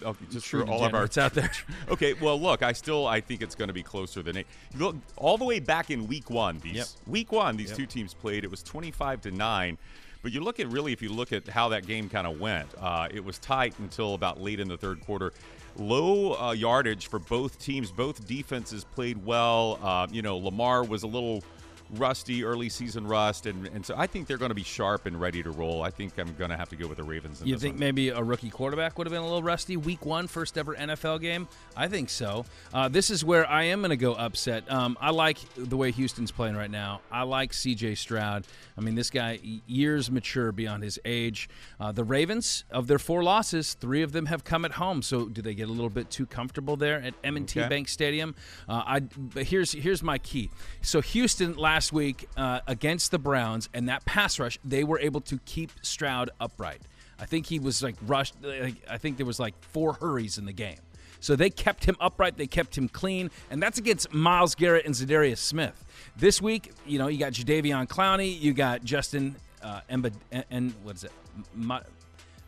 S3: Okay, just for all of our
S2: out there.
S3: okay, well, look, I still I think it's going to be closer than eight. Look, all the way back in week one, these
S2: Yep.
S3: week one, these two teams played. It was twenty-five to nine. But you look at really, if you look at how that game kind of went, uh, it was tight until about late in the third quarter. Low uh, yardage for both teams. Both defenses played well. Uh, you know, Lamar was a little rusty, early season rust, and, and so I think they're going to be sharp and ready to roll. I think I'm going to have to go with the Ravens. In
S2: You think
S3: one.
S2: maybe a rookie quarterback would have been a little rusty? Week one, first ever NFL game? I think so. Uh, this is where I am going to go upset. Um, I like the way Houston's playing right now. I like CJ Stroud. I mean, this guy, years mature beyond his age. Uh, the Ravens, of their four losses, three of them have come at home. So do they get a little bit too comfortable there at M&T
S3: Okay.
S2: Bank Stadium? Uh, I, but here's, here's my key. So Houston last week uh, against the Browns and that pass rush, they were able to keep Stroud upright. I think he was like rushed. Like, I think there was like four hurries in the game. So they kept him upright. They kept him clean, and that's against Myles Garrett and Za'Darius Smith. This week, you know, you got Jadeveon Clowney, you got Justin uh, Emba, and what is it, Ma-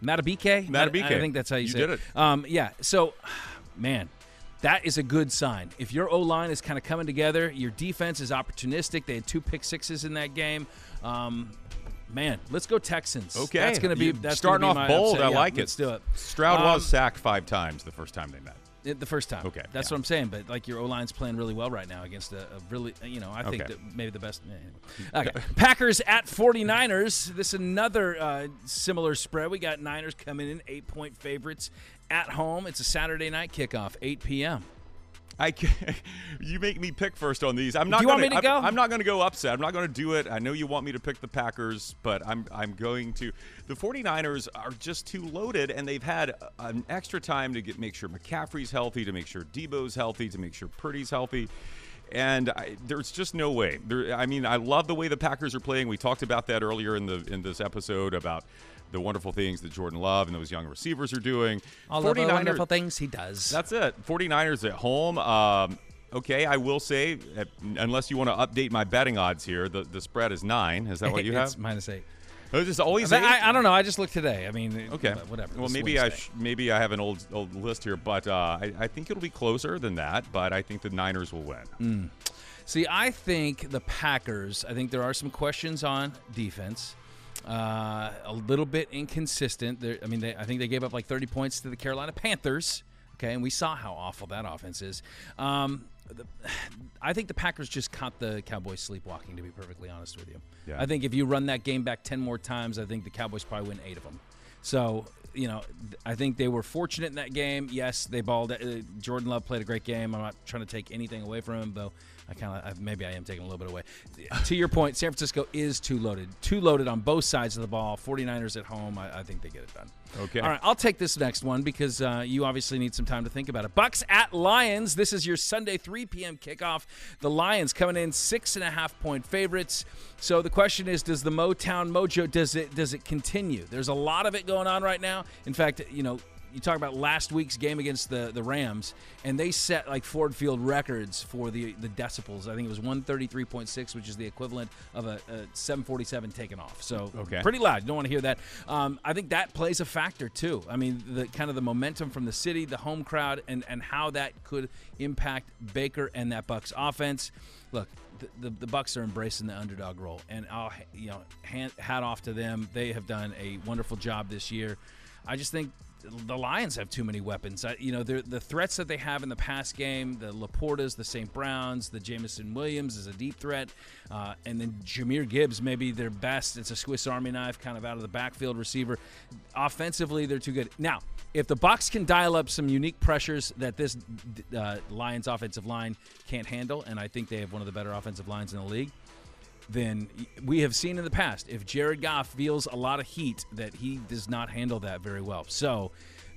S2: Matabike?
S3: Matabike.
S2: I think that's how you,
S3: You
S2: say
S3: did
S2: it.
S3: it.
S2: Um, yeah. So, man, that is a good sign. If your O line is kind of coming together, your defense is opportunistic. They had two pick sixes in that game. Um, man, let's go Texans.
S3: Okay,
S2: that's going to be
S3: You-
S2: that's
S3: starting
S2: be
S3: off
S2: my
S3: bold.
S2: upset.
S3: I
S2: Yeah,
S3: like
S2: let's
S3: it.
S2: do it.
S3: Stroud
S2: Um,
S3: was sacked five times the first time they met.
S2: it- the first time.
S3: Okay,
S2: that's
S3: yeah.
S2: what I'm saying. But like your O line's playing really well right now against a, a really, you know, I think
S3: Okay.
S2: that maybe the best. anyway. Okay, Packers at 49ers. This is another uh, similar spread. We got Niners coming in eight point favorites at home. It's a Saturday night kickoff, 8 p.m.
S3: I you make me pick first on these. I'm not.
S2: Do you want
S3: gonna,
S2: me to
S3: I'm,
S2: go?
S3: I'm not going to go upset. I'm not going to do it. I know you want me to pick the Packers, but I'm I'm going to. The 49ers are just too loaded, and they've had an extra time to get make sure McCaffrey's healthy, to make sure Deebo's healthy, to make sure Purdy's healthy. And I, there's just no way. There, I mean, I love the way the Packers are playing. We talked about that earlier in the in this episode about the wonderful things that Jordan Love and those young receivers are doing.
S2: All of the
S3: 49ers
S2: wonderful things he does.
S3: that's it. 49ers at home. Um, okay, I will say, unless you want to update my betting odds here, the, the spread is nine. Is that what you
S2: it's
S3: have?
S2: minus eight.
S3: Oh, is this always
S2: But
S3: eight?
S2: I, I don't know. I just looked today. I mean,
S3: Okay,
S2: whatever.
S3: Well, maybe I sh- maybe I have an old old list here, but uh, I, I think it'll be closer than that. But I think the Niners will win.
S2: Mm. See, I think the Packers. I think there are some questions on defense. Uh, a little bit inconsistent. They're, I mean, they, I think they gave up like 30 points to the Carolina Panthers. Okay, and we saw how awful that offense is. Um, the, I think the Packers just caught the Cowboys sleepwalking. To be perfectly honest with you,
S3: Yeah.
S2: I think if you run that game back 10 more times, I think the Cowboys probably win eight of them. So you know, I think they were fortunate in that game. Yes, they balled. Uh, Jordan Love played a great game. I'm not trying to take anything away from him, though. I kind of maybe I am taking a little bit away. to your point, San Francisco is too loaded, too loaded on both sides of the ball. 49ers at home, I, I think they get it done.
S3: Okay.
S2: All right, I'll take this next one because uh, you obviously need some time to think about it. Bucs at Lions. This is your Sunday 3 p.m. kickoff. The Lions coming in six and a half point favorites. So the question is, does the Motown mojo does it does it continue? There's a lot of it going on right now. In fact, you know, you talk about last week's game against the, the Rams, and they set like Ford Field records for the the decibels. I think it was 133.6, which is the equivalent of a, a 747 taken off. So
S3: Okay.
S2: pretty loud. You don't want to hear that. Um, I think that plays a factor too. I mean, the kind of the momentum from the city, the home crowd, and and how that could impact Baker and that Bucs offense. Look, the, the, the Bucs are embracing the underdog role, and I'll you know hand, hat off to them. They have done a wonderful job this year. I just think the Lions have too many weapons. You know, the threats that they have in the past game, the LaPortas, the St. Browns, the Jameson Williams is a deep threat, uh, and then Jahmyr Gibbs, maybe their best. It's a Swiss Army knife, kind of out of the backfield receiver. Offensively, they're too good. Now, if the Bucs can dial up some unique pressures that this uh, Lions offensive line can't handle, and I think they have one of the better offensive lines in the league then we have seen in the past if Jared Goff feels a lot of heat that he does not handle that very well. So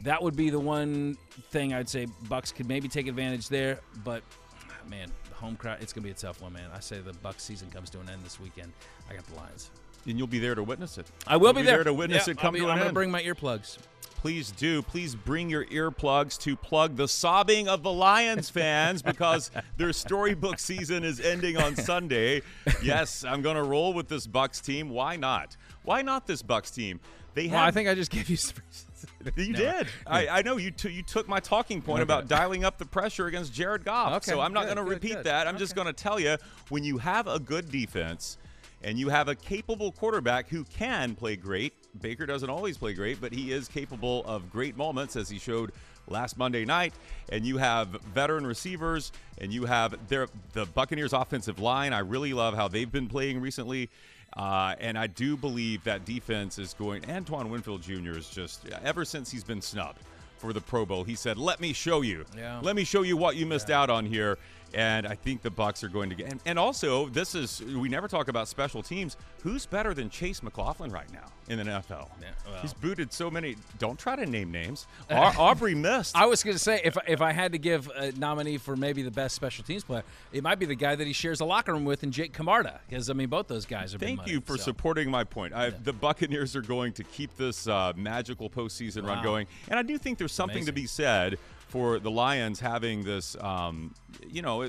S2: that would be the one thing I'd say Bucs could maybe take advantage there, but ah, man, the home crowd it's going to be a tough one, man. I say the Bucs season comes to an end this weekend. I got the Lions.
S3: And you'll be there to witness it.
S2: I will
S3: You'll
S2: be there
S3: to witness
S2: Yeah,
S3: it come
S2: I'll be,
S3: to
S2: I'm
S3: an
S2: gonna bring my earplugs.
S3: Please do. Please bring your earplugs to plug the sobbing of the Lions fans because their storybook season is ending on Sunday. Yes, I'm going to roll with this Bucs team. Why not? Why not this Bucs team? They have.
S2: Well, I think I just gave you some
S3: you
S2: No.
S3: did. I, I know you. T- you took my talking point
S2: Okay.
S3: about dialing up the pressure against Jared Goff.
S2: Okay,
S3: So I'm not going to repeat
S2: good.
S3: that. I'm just going to tell you when you have a good defense and you have a capable quarterback who can play great. Baker doesn't always play great, but he is capable of great moments as he showed last Monday night. And you have veteran receivers, and you have their the Buccaneers offensive line. I really love how they've been playing recently. Uh, and I do believe that defense is going. Antoine Winfield Jr. is just ever since he's been snubbed for the Pro Bowl. He said, "Let me show you.
S2: Yeah.
S3: Let me show you what you missed out on here." And I think the Bucs are going to get. And, and also, this is we never talk about special teams. Who's better than Chase McLaughlin right now in the NFL?
S2: Yeah, well.
S3: He's booted so many. Don't try to name names. Au- Aubrey missed.
S2: I was going to say if if I had to give a nominee for maybe the best special teams player, it might be the guy that he shares a locker room with, in Jake Camarda, because I mean both those guys are.
S3: Thank
S2: money,
S3: you for
S2: so.
S3: supporting my point. I, The Buccaneers are going to keep this uh, magical postseason run going, and I do think there's something to be said for the Lions having this. Um, you know,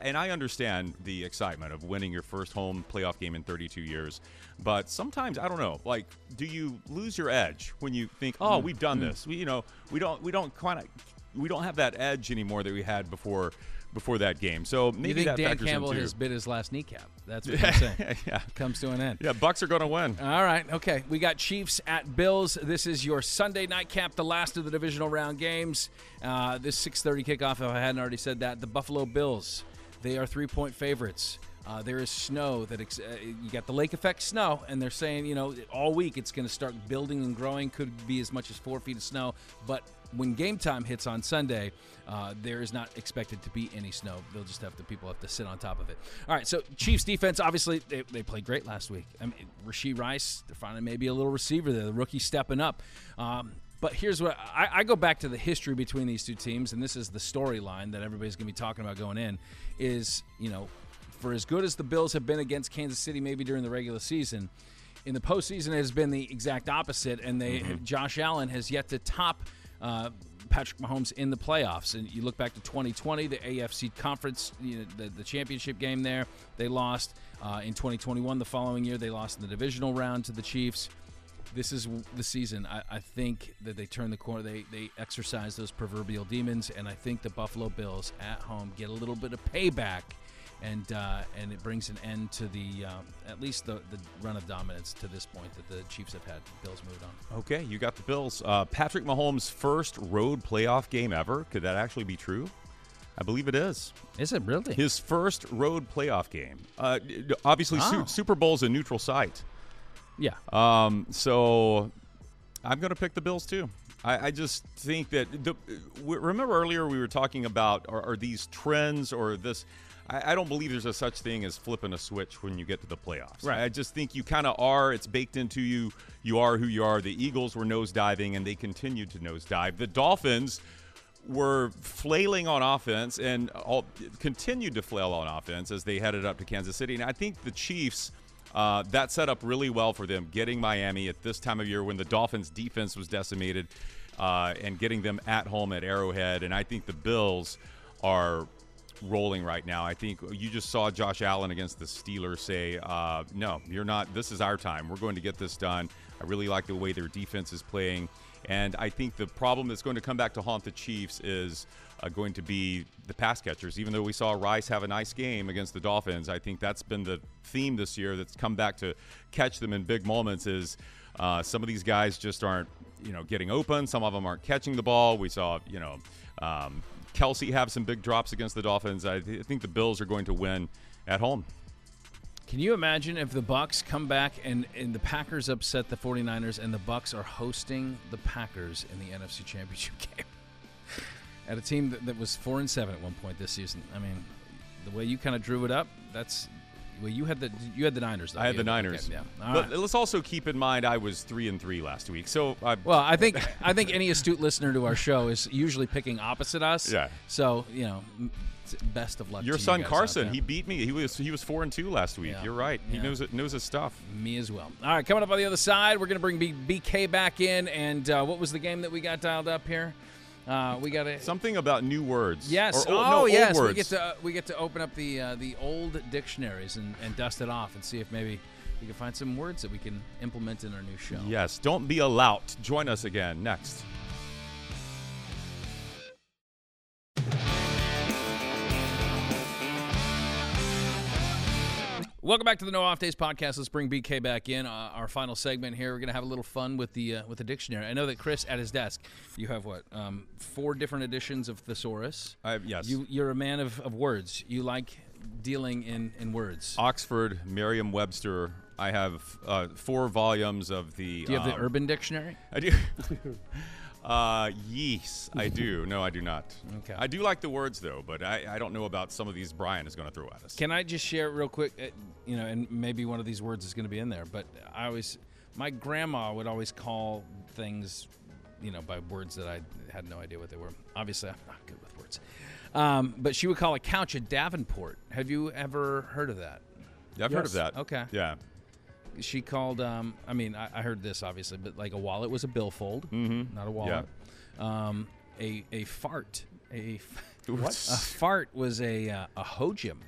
S3: and I understand the excitement of winning your first home playoff game in 32 years, but sometimes I don't know. Like, do you lose your edge when you think, "Oh, we've done this"? We, you know, we don't, we don't kind of, we don't have that edge anymore that we had before. Before that game, so maybe
S2: You think
S3: that
S2: Dan Campbell has bit his last kneecap? That's what I'm saying.
S3: yeah,
S2: Comes to an end.
S3: yeah. Bucs are going to win.
S2: All right. Okay. We got Chiefs at Bills. This is your Sunday nightcap, the last of the divisional round games. Uh, this 6:30 kickoff. If I hadn't already said that, the Buffalo Bills. They are three-point favorites. Uh, there is snow that ex- uh, you got the lake effect snow, and they're saying you know all week it's going to start building and growing. Could be as much as four feet of snow, but when game time hits on Sunday, uh, there is not expected to be any snow. They'll just have to people have to sit on top of it. All right, so Chiefs defense obviously they, they played great last week. I mean, Rashee Rice, they're finding maybe a little receiver there, the rookie stepping up. Um, but here's what I, I go back to the history between these two teams, and this is the storyline that everybody's going to be talking about going in. Is you know, for as good as the Bills have been against Kansas City, maybe during the regular season, in the postseason it has been the exact opposite, and they Josh Allen has yet to top uh, Patrick Mahomes in the playoffs. And you look back to 2020, the AFC conference, you know, the, the championship game there, they lost. Uh, in 2021, the following year, they lost in the divisional round to the Chiefs. This is the season. I, I think that they turn the corner. They they exercise those proverbial demons, and I think the Buffalo Bills at home get a little bit of payback, and uh, and it brings an end to the um, at least the, the run of dominance to this point that the Chiefs have had. Bills moved on.
S3: Okay, you got the Bills. Uh, Patrick Mahomes' first road playoff game ever. Could that actually be true? I believe it is.
S2: Is it really?
S3: His first road playoff game. Uh, obviously, Su-
S2: Wow.
S3: Super Bowl's a neutral site.
S2: yeah.
S3: Um, so I'm going to pick the Bills too. I, I just think that the, remember earlier we were talking about are, are these trends or this. I, I don't believe there's a such thing as flipping a switch when you get to the playoffs.
S2: Right.
S3: I just think you kind of are. It's baked into you. You are who you are. The Eagles were nosediving and they continued to nosedive. The Dolphins were flailing on offense and all, continued to flail on offense as they headed up to Kansas City. And I think the Chiefs. Uh, that set up really well for them, getting Miami at this time of year when the Dolphins' defense was decimated, uh, and getting them at home at Arrowhead. And I think the Bills are rolling right now. I think you just saw Josh Allen against the Steelers say, uh, "No, you're not. This is our time. We're going to get this done." I really like the way their defense is playing, and I think the problem that's going to come back to haunt the Chiefs is uh, going to be the pass catchers. Even though we saw Rice have a nice game against the Dolphins, I think that's been the theme this year that's come back to catch them in big moments. Is uh, some of these guys just aren't, you know, getting open. Some of them aren't catching the ball. We saw, you know. Um, Kelce have some big drops against the Dolphins. I, th- I think the Bills are going to win at home.
S2: Can you imagine if the Bucs come back and, and the Packers upset the 49ers and the Bucs are hosting the Packers in the NFC Championship game? At a team that, that was 4 and 7 at one point this season. I mean, the way you kind of drew it up, that's well you had the you had the Niners though.
S3: I had
S2: You
S3: the
S2: okay,
S3: Niners.
S2: yeah. All
S3: but
S2: right.
S3: let's also keep in mind I was three and three last week. So I,
S2: Well, I think I think any astute listener to our show is usually picking opposite us.
S3: Yeah.
S2: So you know, best of luck.
S3: your
S2: to
S3: son Carson, he beat me. He was he was four and two last week.
S2: Yeah.
S3: You're right. He
S2: Yeah.
S3: knows it knows his stuff.
S2: Me as well. All right, coming up on the other side, we're going to bring B- BK back in. And uh, what was the game that we got dialed up here? Uh, we got
S3: Something about new words.
S2: yes.
S3: Or
S2: oh,
S3: no,
S2: yes. We get to uh, we get to open up the uh, the old dictionaries and, and dust it off and see if maybe we can find some words that we can implement in our new show.
S3: Yes. Don't be a lout. Join us again next.
S2: Welcome back to the No Off Days podcast. Let's bring BK back in. Uh, our final segment here. We're going to have a little fun with the uh, with the dictionary. I know that Chris at his desk, you have what um, four different editions of thesaurus.
S3: I, yes.
S2: You you're a man of, of words. You like dealing in in words.
S3: Oxford, Merriam-Webster. I have uh, four volumes of the.
S2: Do you have the
S3: um,
S2: Urban Dictionary?
S3: I do. uh, yes, I do. No, I do not.
S2: Okay.
S3: I do like the words though, but I, I don't know about some of these Brian is going to throw at us.
S2: Can I just share real quick? uh, You know, and maybe one of these words is going to be in there. But I always, my grandma would always call things, you know, by words that I had no idea what they were. Obviously, I'm not good with words. Um, but she would call a couch a Davenport. Have you ever heard of that?
S3: Yeah, I've heard of that.
S2: Okay.
S3: Yeah.
S2: She called. Um, I mean, I, I heard this obviously, but like a wallet was a billfold, mm-hmm. not a wallet. Um, a a fart. A, f-
S3: What?
S2: a fart was a uh, a hojim.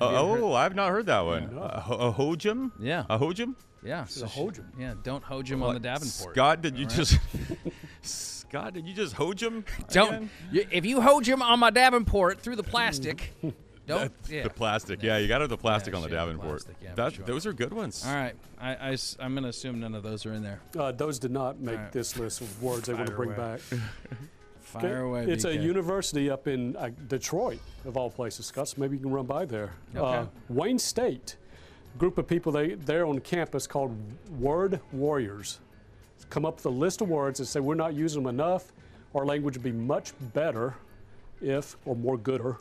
S3: oh, I've not heard that one. A, ho- a hojum?
S2: Yeah.
S3: A hojim.
S2: Yeah,
S4: a hojim.
S2: Yeah, don't hojim on the Davenport.
S3: Scott, did you
S2: All right?
S3: just. Scott, did you just hojim?
S2: Don't.
S3: again?
S2: You, if you hojim on my Davenport through the plastic, don't. Yeah.
S3: The plastic. Yeah, you got to have the plastic
S2: Yeah,
S3: on the
S2: shave the
S3: Davenport.
S2: plastic, yeah,
S3: that,
S2: sure.
S3: Those are good ones.
S2: All right, I, am going to assume none of those are in there.
S4: Uh, those did not make
S2: Alright.
S4: this list of words they want to bring
S2: away.
S4: back.
S2: Fire away.
S4: It's a university up in uh, Detroit, of all places, Scott. So maybe you can run by there. Uh, Wayne State, group of people they they're on campus called Word Warriors. Come up with a list of words and say we're not using them enough. Our language would be much better if, or more gooder,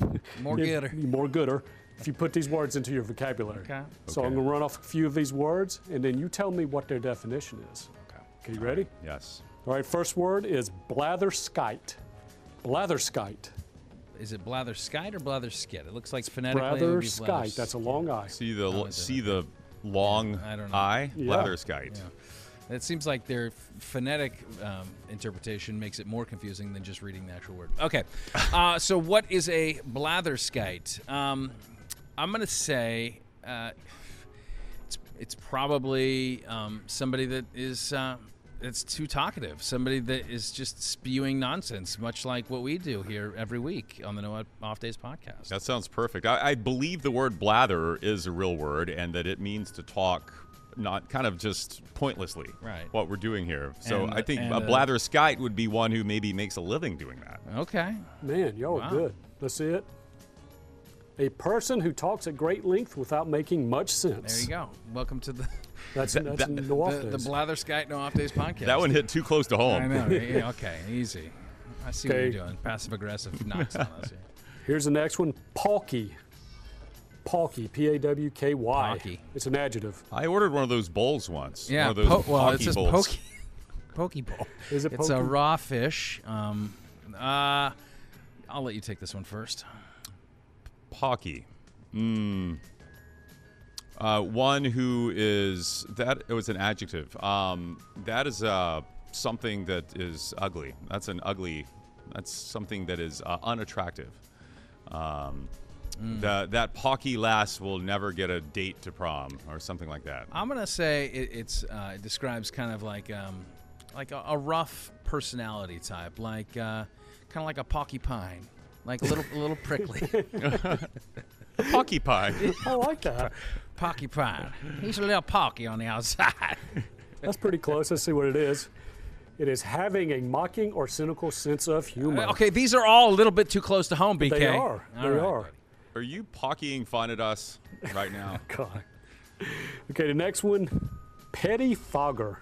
S2: More
S4: if-
S2: gooder.
S4: more gooder, if you put these words into your vocabulary.
S2: Okay.
S4: So I'm going to run off a few of these words, and then you tell me what their definition is.
S2: Okay.
S4: Okay, you ready?
S3: Yes.
S4: All right, first word is blatherskite. Blatherskite.
S2: Is it blatherskite or blatherskit? It looks like phonetically. it would be
S4: Blatherskite. That's a long I.
S3: See the
S2: Oh, is it?
S3: see the long
S2: I don't know.
S3: eye?
S4: Yeah.
S3: Blatherskite.
S2: Yeah. It seems like their phonetic um, interpretation makes it more confusing than just reading the actual word. Okay, uh, so what is a blatherskite? Um, I'm going to say uh, it's, it's probably um, somebody that is uh, it's too talkative, somebody that is just spewing nonsense, much like what we do here every week on the No Off Days podcast.
S3: That sounds perfect. I, I believe the word blather is a real word and that it means to talk not kind of just pointlessly.
S2: Right.
S3: What we're doing here. So
S2: And-
S3: I think
S2: and,
S3: a
S2: uh,
S3: blatherskite would be one who maybe makes a living doing that.
S2: okay,
S4: Man, y'all
S2: Wow.
S4: are good. Let's see it. A person who talks at great length without making much sense.
S2: There you go. Welcome to the
S4: That's, that's
S3: that-
S4: no off
S2: the, the
S4: days.
S2: Blatherskite No Off Days podcast.
S3: That one hit too close to home.
S2: I know. yeah, okay, easy. I see what you're doing. Passive aggressive knocks on us here.
S4: Here's the next one. Pawky. Pawky. P A W K Y.
S2: Pawky.
S4: It's an adjective.
S3: I ordered one of those bowls once.
S2: Yeah.
S3: one of those
S2: po- well, it
S3: hockey
S2: says
S3: bowls.
S2: poke, poke bowl.
S4: Is it
S2: It's a raw fish. Um, uh, I'll let you take this one first.
S3: Pocky. Mm. Uh, one who is that it was an adjective. Um, that is uh, something that is ugly. That's an ugly. That's something that is uh, unattractive. Um, the, that pocky lass will never get a date to prom or something like that.
S2: I'm gonna say it, it's uh, it describes kind of like um, like a, a rough personality type, like uh, kind of like a Pocky pine, like a little a little prickly.
S3: Pocky pine.
S4: I like that.
S2: Pocky pine. He's a little porky on the outside.
S4: That's pretty close. Let's see what it is. It is having a mocking or cynical sense of humor.
S2: okay, these are all a little bit too close to home, BK.
S4: They are.
S2: All
S4: They
S2: right,
S4: are.
S2: buddy.
S3: Are you pockying fun at us right now?
S4: God. Okay, the next one. Petty fogger.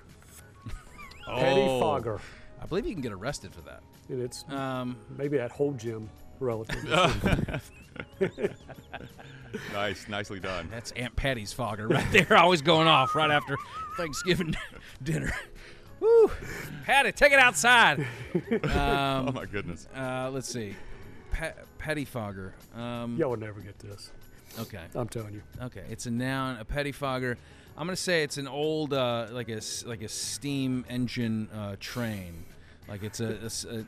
S4: Petty
S3: Oh.
S4: fogger.
S2: I believe you can get arrested for that.
S4: And it's
S2: Um,
S4: maybe at whole gym relative.
S3: nice, nicely done.
S2: that's Aunt Patty's fogger right there, always going off right after Thanksgiving dinner. Woo! Patty, take it outside.
S3: oh my goodness.
S2: Uh, let's see. Pa- pettifogger. Um,
S4: Y'all would never get this.
S2: okay.
S4: I'm telling you.
S2: Okay. It's a noun. A pettifogger. I'm gonna say it's an old, uh, like a s- like a steam engine uh, train. Like it's a,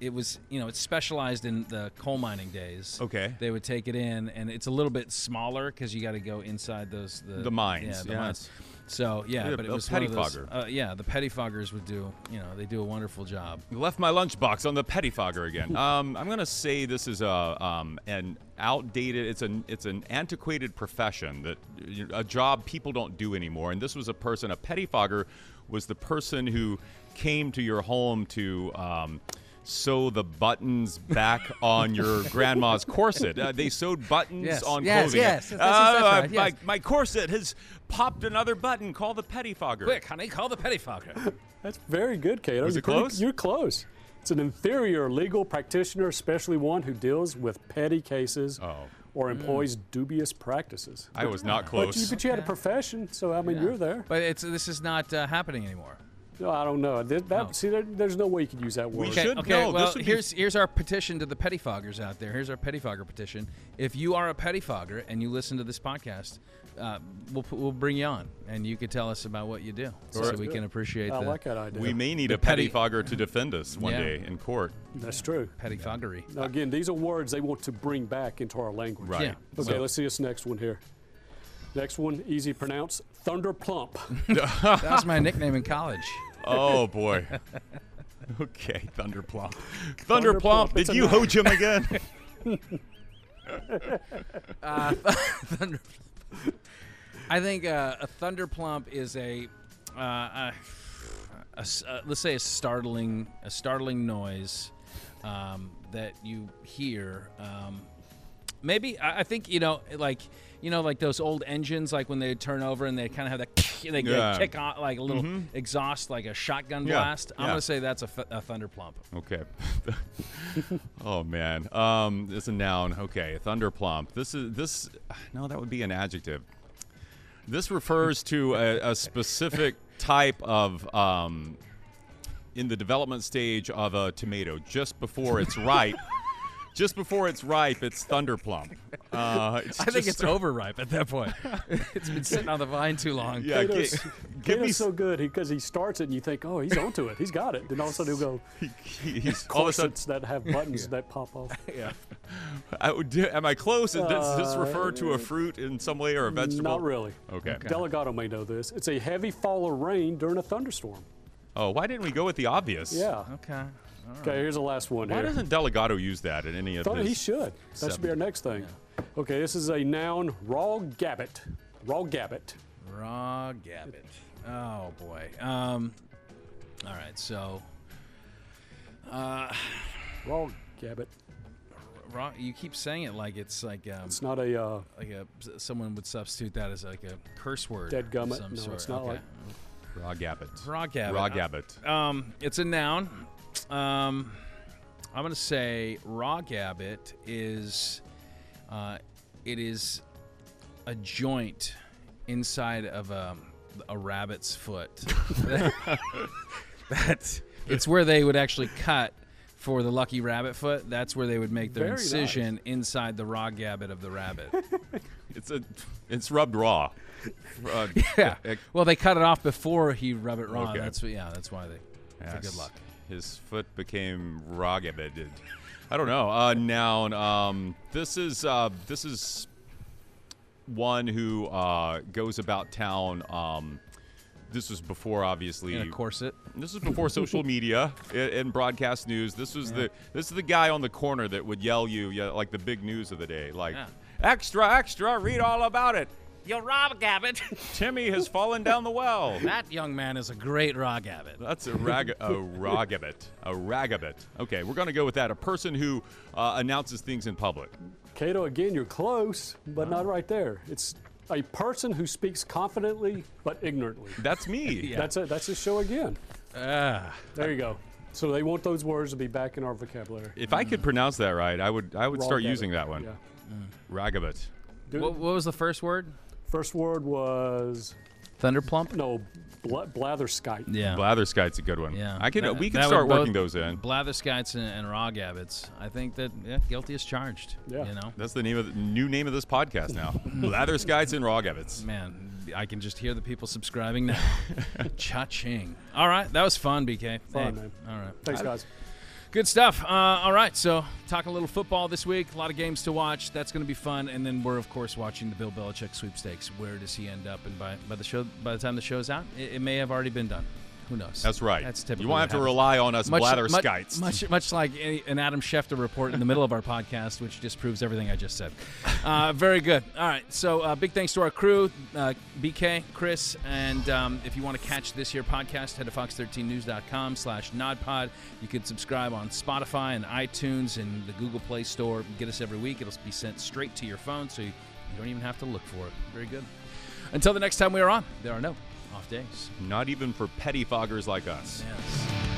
S2: it was, you know, it's specialized in the coal mining days.
S3: Okay.
S2: They would take it in, and it's a little bit smaller because you got to go inside those the,
S3: The mines,
S2: Yeah, the
S3: yes.
S2: mines. So yeah,
S3: Yeah,
S2: but it was one of those- Uh, yeah, the pettifoggers would do. You know, they do a wonderful job.
S3: Left my lunchbox on the pettifogger again. Um, I'm gonna say this is a um, an outdated. It's an it's an antiquated profession that a job people don't do anymore. And this was a person. A pettifogger was the person who came to your home to. Um, Sew the buttons back on your grandma's corset. Uh, they sewed buttons
S2: Yes,
S3: on
S2: yes,
S3: clothing.
S2: yes, that's-
S3: Uh,
S2: that's right,
S3: my,
S2: yes.
S3: my corset has popped another button. Call the pettifogger.
S2: Quick, honey, call the pettifogger.
S4: That's very good, Kato.
S3: Was
S4: you're
S3: it
S4: pretty-
S3: close?
S4: You're close. It's an inferior legal practitioner, especially one who deals with petty cases
S3: Oh.
S4: or employs dubious practices.
S3: I was not
S4: But
S3: close.
S4: you, but you had a profession, so I mean, you're there.
S2: but it's this is not uh, happening anymore.
S4: No, I don't know. That, that-
S2: No.
S4: See, there, there's no way you could use that word.
S3: We should
S2: okay,
S3: know.
S2: well,
S3: This would be-
S2: here's here's our petition to the pettifoggers out there. Here's our pettifogger petition. If you are a pettifogger and you listen to this podcast, uh, we'll we'll bring you on, and you could tell us about what you do, so
S4: Sounds
S2: we
S4: good.
S2: can appreciate
S4: I
S2: the
S4: like that idea.
S3: We may need
S2: The
S3: a
S2: petty-
S3: pettifogger to defend us one
S2: Yeah.
S3: day in court.
S4: That's true.
S2: pettifoggery.
S4: Now, again, these are words they want to bring back into our language.
S3: Right.
S2: Yeah.
S4: Okay,
S2: So-
S4: let's see this next one here. Next one, easy to pronounce. Thunder plump.
S2: That was my nickname in college.
S3: Oh boy. okay, Thunderplump.
S4: Thunderplump,
S3: Thunderplump,
S4: it's
S3: did you
S4: noun.
S3: hoach him again?
S2: Thunder. I think uh, a thunderplump is a, uh, a, a s- uh, let's say a startling a startling noise um, that you hear. Um, maybe I, I think you know like you know like those old engines like when they turn over and they kind of have that they,
S3: Yeah.
S2: kick on like a little exhaust like a shotgun
S3: Yeah,
S2: blast. I'm
S3: yeah.
S2: gonna say that's a, th- a thunderplump.
S3: okay. oh man. Um, it's a noun. Okay, Thunderplump. This is this. No, that would be an adjective. This refers to a, a specific type of um, in the development stage of a tomato, just before it's ripe. Just before it's ripe, it's thunderplump. Uh, it's
S2: I think
S3: just-
S2: it's overripe at that point. it's been sitting on the vine too long.
S3: Yeah, gi-
S4: Kato's,
S3: give me
S4: Kato's so good because he starts it and you think, oh, he's onto it. He's got it. Then all of a sudden he'll go,
S3: He- he's all of a sudden.
S4: corsets that have buttons that pop off.
S2: Yeah.
S3: I would am I close? Does this
S4: Uh,
S3: refer to a fruit in some way or a vegetable?
S4: Not really.
S3: Okay.
S4: Delgado may know this. It's a heavy fall of rain during a thunderstorm.
S3: Oh, why didn't we go with the obvious?
S4: Yeah.
S2: Okay.
S4: Okay, here's the last one
S3: Why
S4: here.
S3: doesn't Delegado use that in any of
S4: Thought he should. That should be our next thing. Okay, this is a noun, raw gabbit. Raw gabbit.
S2: Raw gabbit. Oh boy. Um. All right. So. Uh,
S4: Raw gabbit.
S2: Raw, you keep saying it like it's like um,
S4: It's not a uh,
S2: like a someone would substitute that as like a curse word.
S4: Dead
S2: of
S4: gummit. No,
S2: sort.
S4: it's not
S2: Okay.
S4: like-
S3: Raw Gabbett.
S2: Raw gabbit.
S3: Raw Gabbett.
S2: Um, it's a noun. Um, I'm gonna say raw gabbit is, uh, it is a joint inside of a, a rabbit's foot. That's it's where they would actually cut for the lucky rabbit foot. That's where they would make their
S4: Very nice.
S2: incision inside the raw gabbit of the rabbit.
S3: It's a it's rubbed raw. Uh,
S2: yeah. Well, they cut it off before he rub it raw.
S3: Okay.
S2: That's what. Yeah, that's why they. For good luck.
S3: His foot became raw Gabbetted. I don't know. Uh, noun. Um, this is uh, this is one who uh, goes about town. Um, this was before, obviously.
S2: In a corset.
S3: This was before social media and, and broadcast news. This was the this is the guy on the corner that would yell you, yeah, like the big news of the day, like
S2: Yeah.
S3: extra, extra, read all about it.
S2: You rob gabbit.
S3: Timmy has fallen down the well.
S2: that young man is a great raw gabbit.
S3: That's a rag a ragabit. A ragabit. Okay, we're gonna go with that. A person who uh, announces things in public.
S4: Cato, again, you're close, but not right there. It's a person who speaks confidently but ignorantly.
S3: That's me.
S2: Yeah.
S4: That's it. That's his show again.
S2: Ah.
S4: There you go. So they want those words to be back in our vocabulary.
S3: If I could pronounce that right, I would I would
S4: Raw
S3: start
S4: gabbit.
S3: using that one.
S4: Yeah.
S3: Ragabit.
S2: What, what was the first word?
S4: First word was
S2: Thunderplump.
S4: no bla- blatherskite.
S2: Yeah.
S3: Blatherskite's a good one.
S2: Yeah,
S3: I can.
S2: That-
S3: we can start
S2: would
S3: working those in.
S2: Blatherskites and, and raw gabbits. I think that yeah, guilty is charged.
S4: Yeah.
S2: You know,
S3: That's the name of the new name of this podcast now. Blatherskites and Rawgabbits.
S2: man, I can just hear the people subscribing now. Cha-ching. All right, that was fun, BK.
S4: Fun,
S2: Hey,
S4: man.
S2: All right.
S4: Thanks, guys.
S2: Good stuff. Uh, all right, so talking a little football this week. A lot of games to watch. That's going to be fun. And then we're of course watching the Bill Belichick sweepstakes. Where does he end up? And by by the show, by the time the show's out, it, it may have already been done. Who knows?
S3: That's right.
S2: That's typical.
S3: You won't have to rely on us
S2: much,
S3: blatherskites.
S2: Much, much, much like an Adam Schefter report in the middle of our podcast, which disproves everything I just said. Uh, very good. All right. So, uh, big thanks to our crew, uh, BK, Chris, and um, if you want to catch this here podcast, head to fox13news.com slash nodpod. You can subscribe on Spotify and iTunes and the Google Play Store. Get us every week. It'll be sent straight to your phone, so you, you don't even have to look for it. Very good. Until the next time we are on, there are no off days.
S3: Not even for petty foggers like us.
S2: Yes.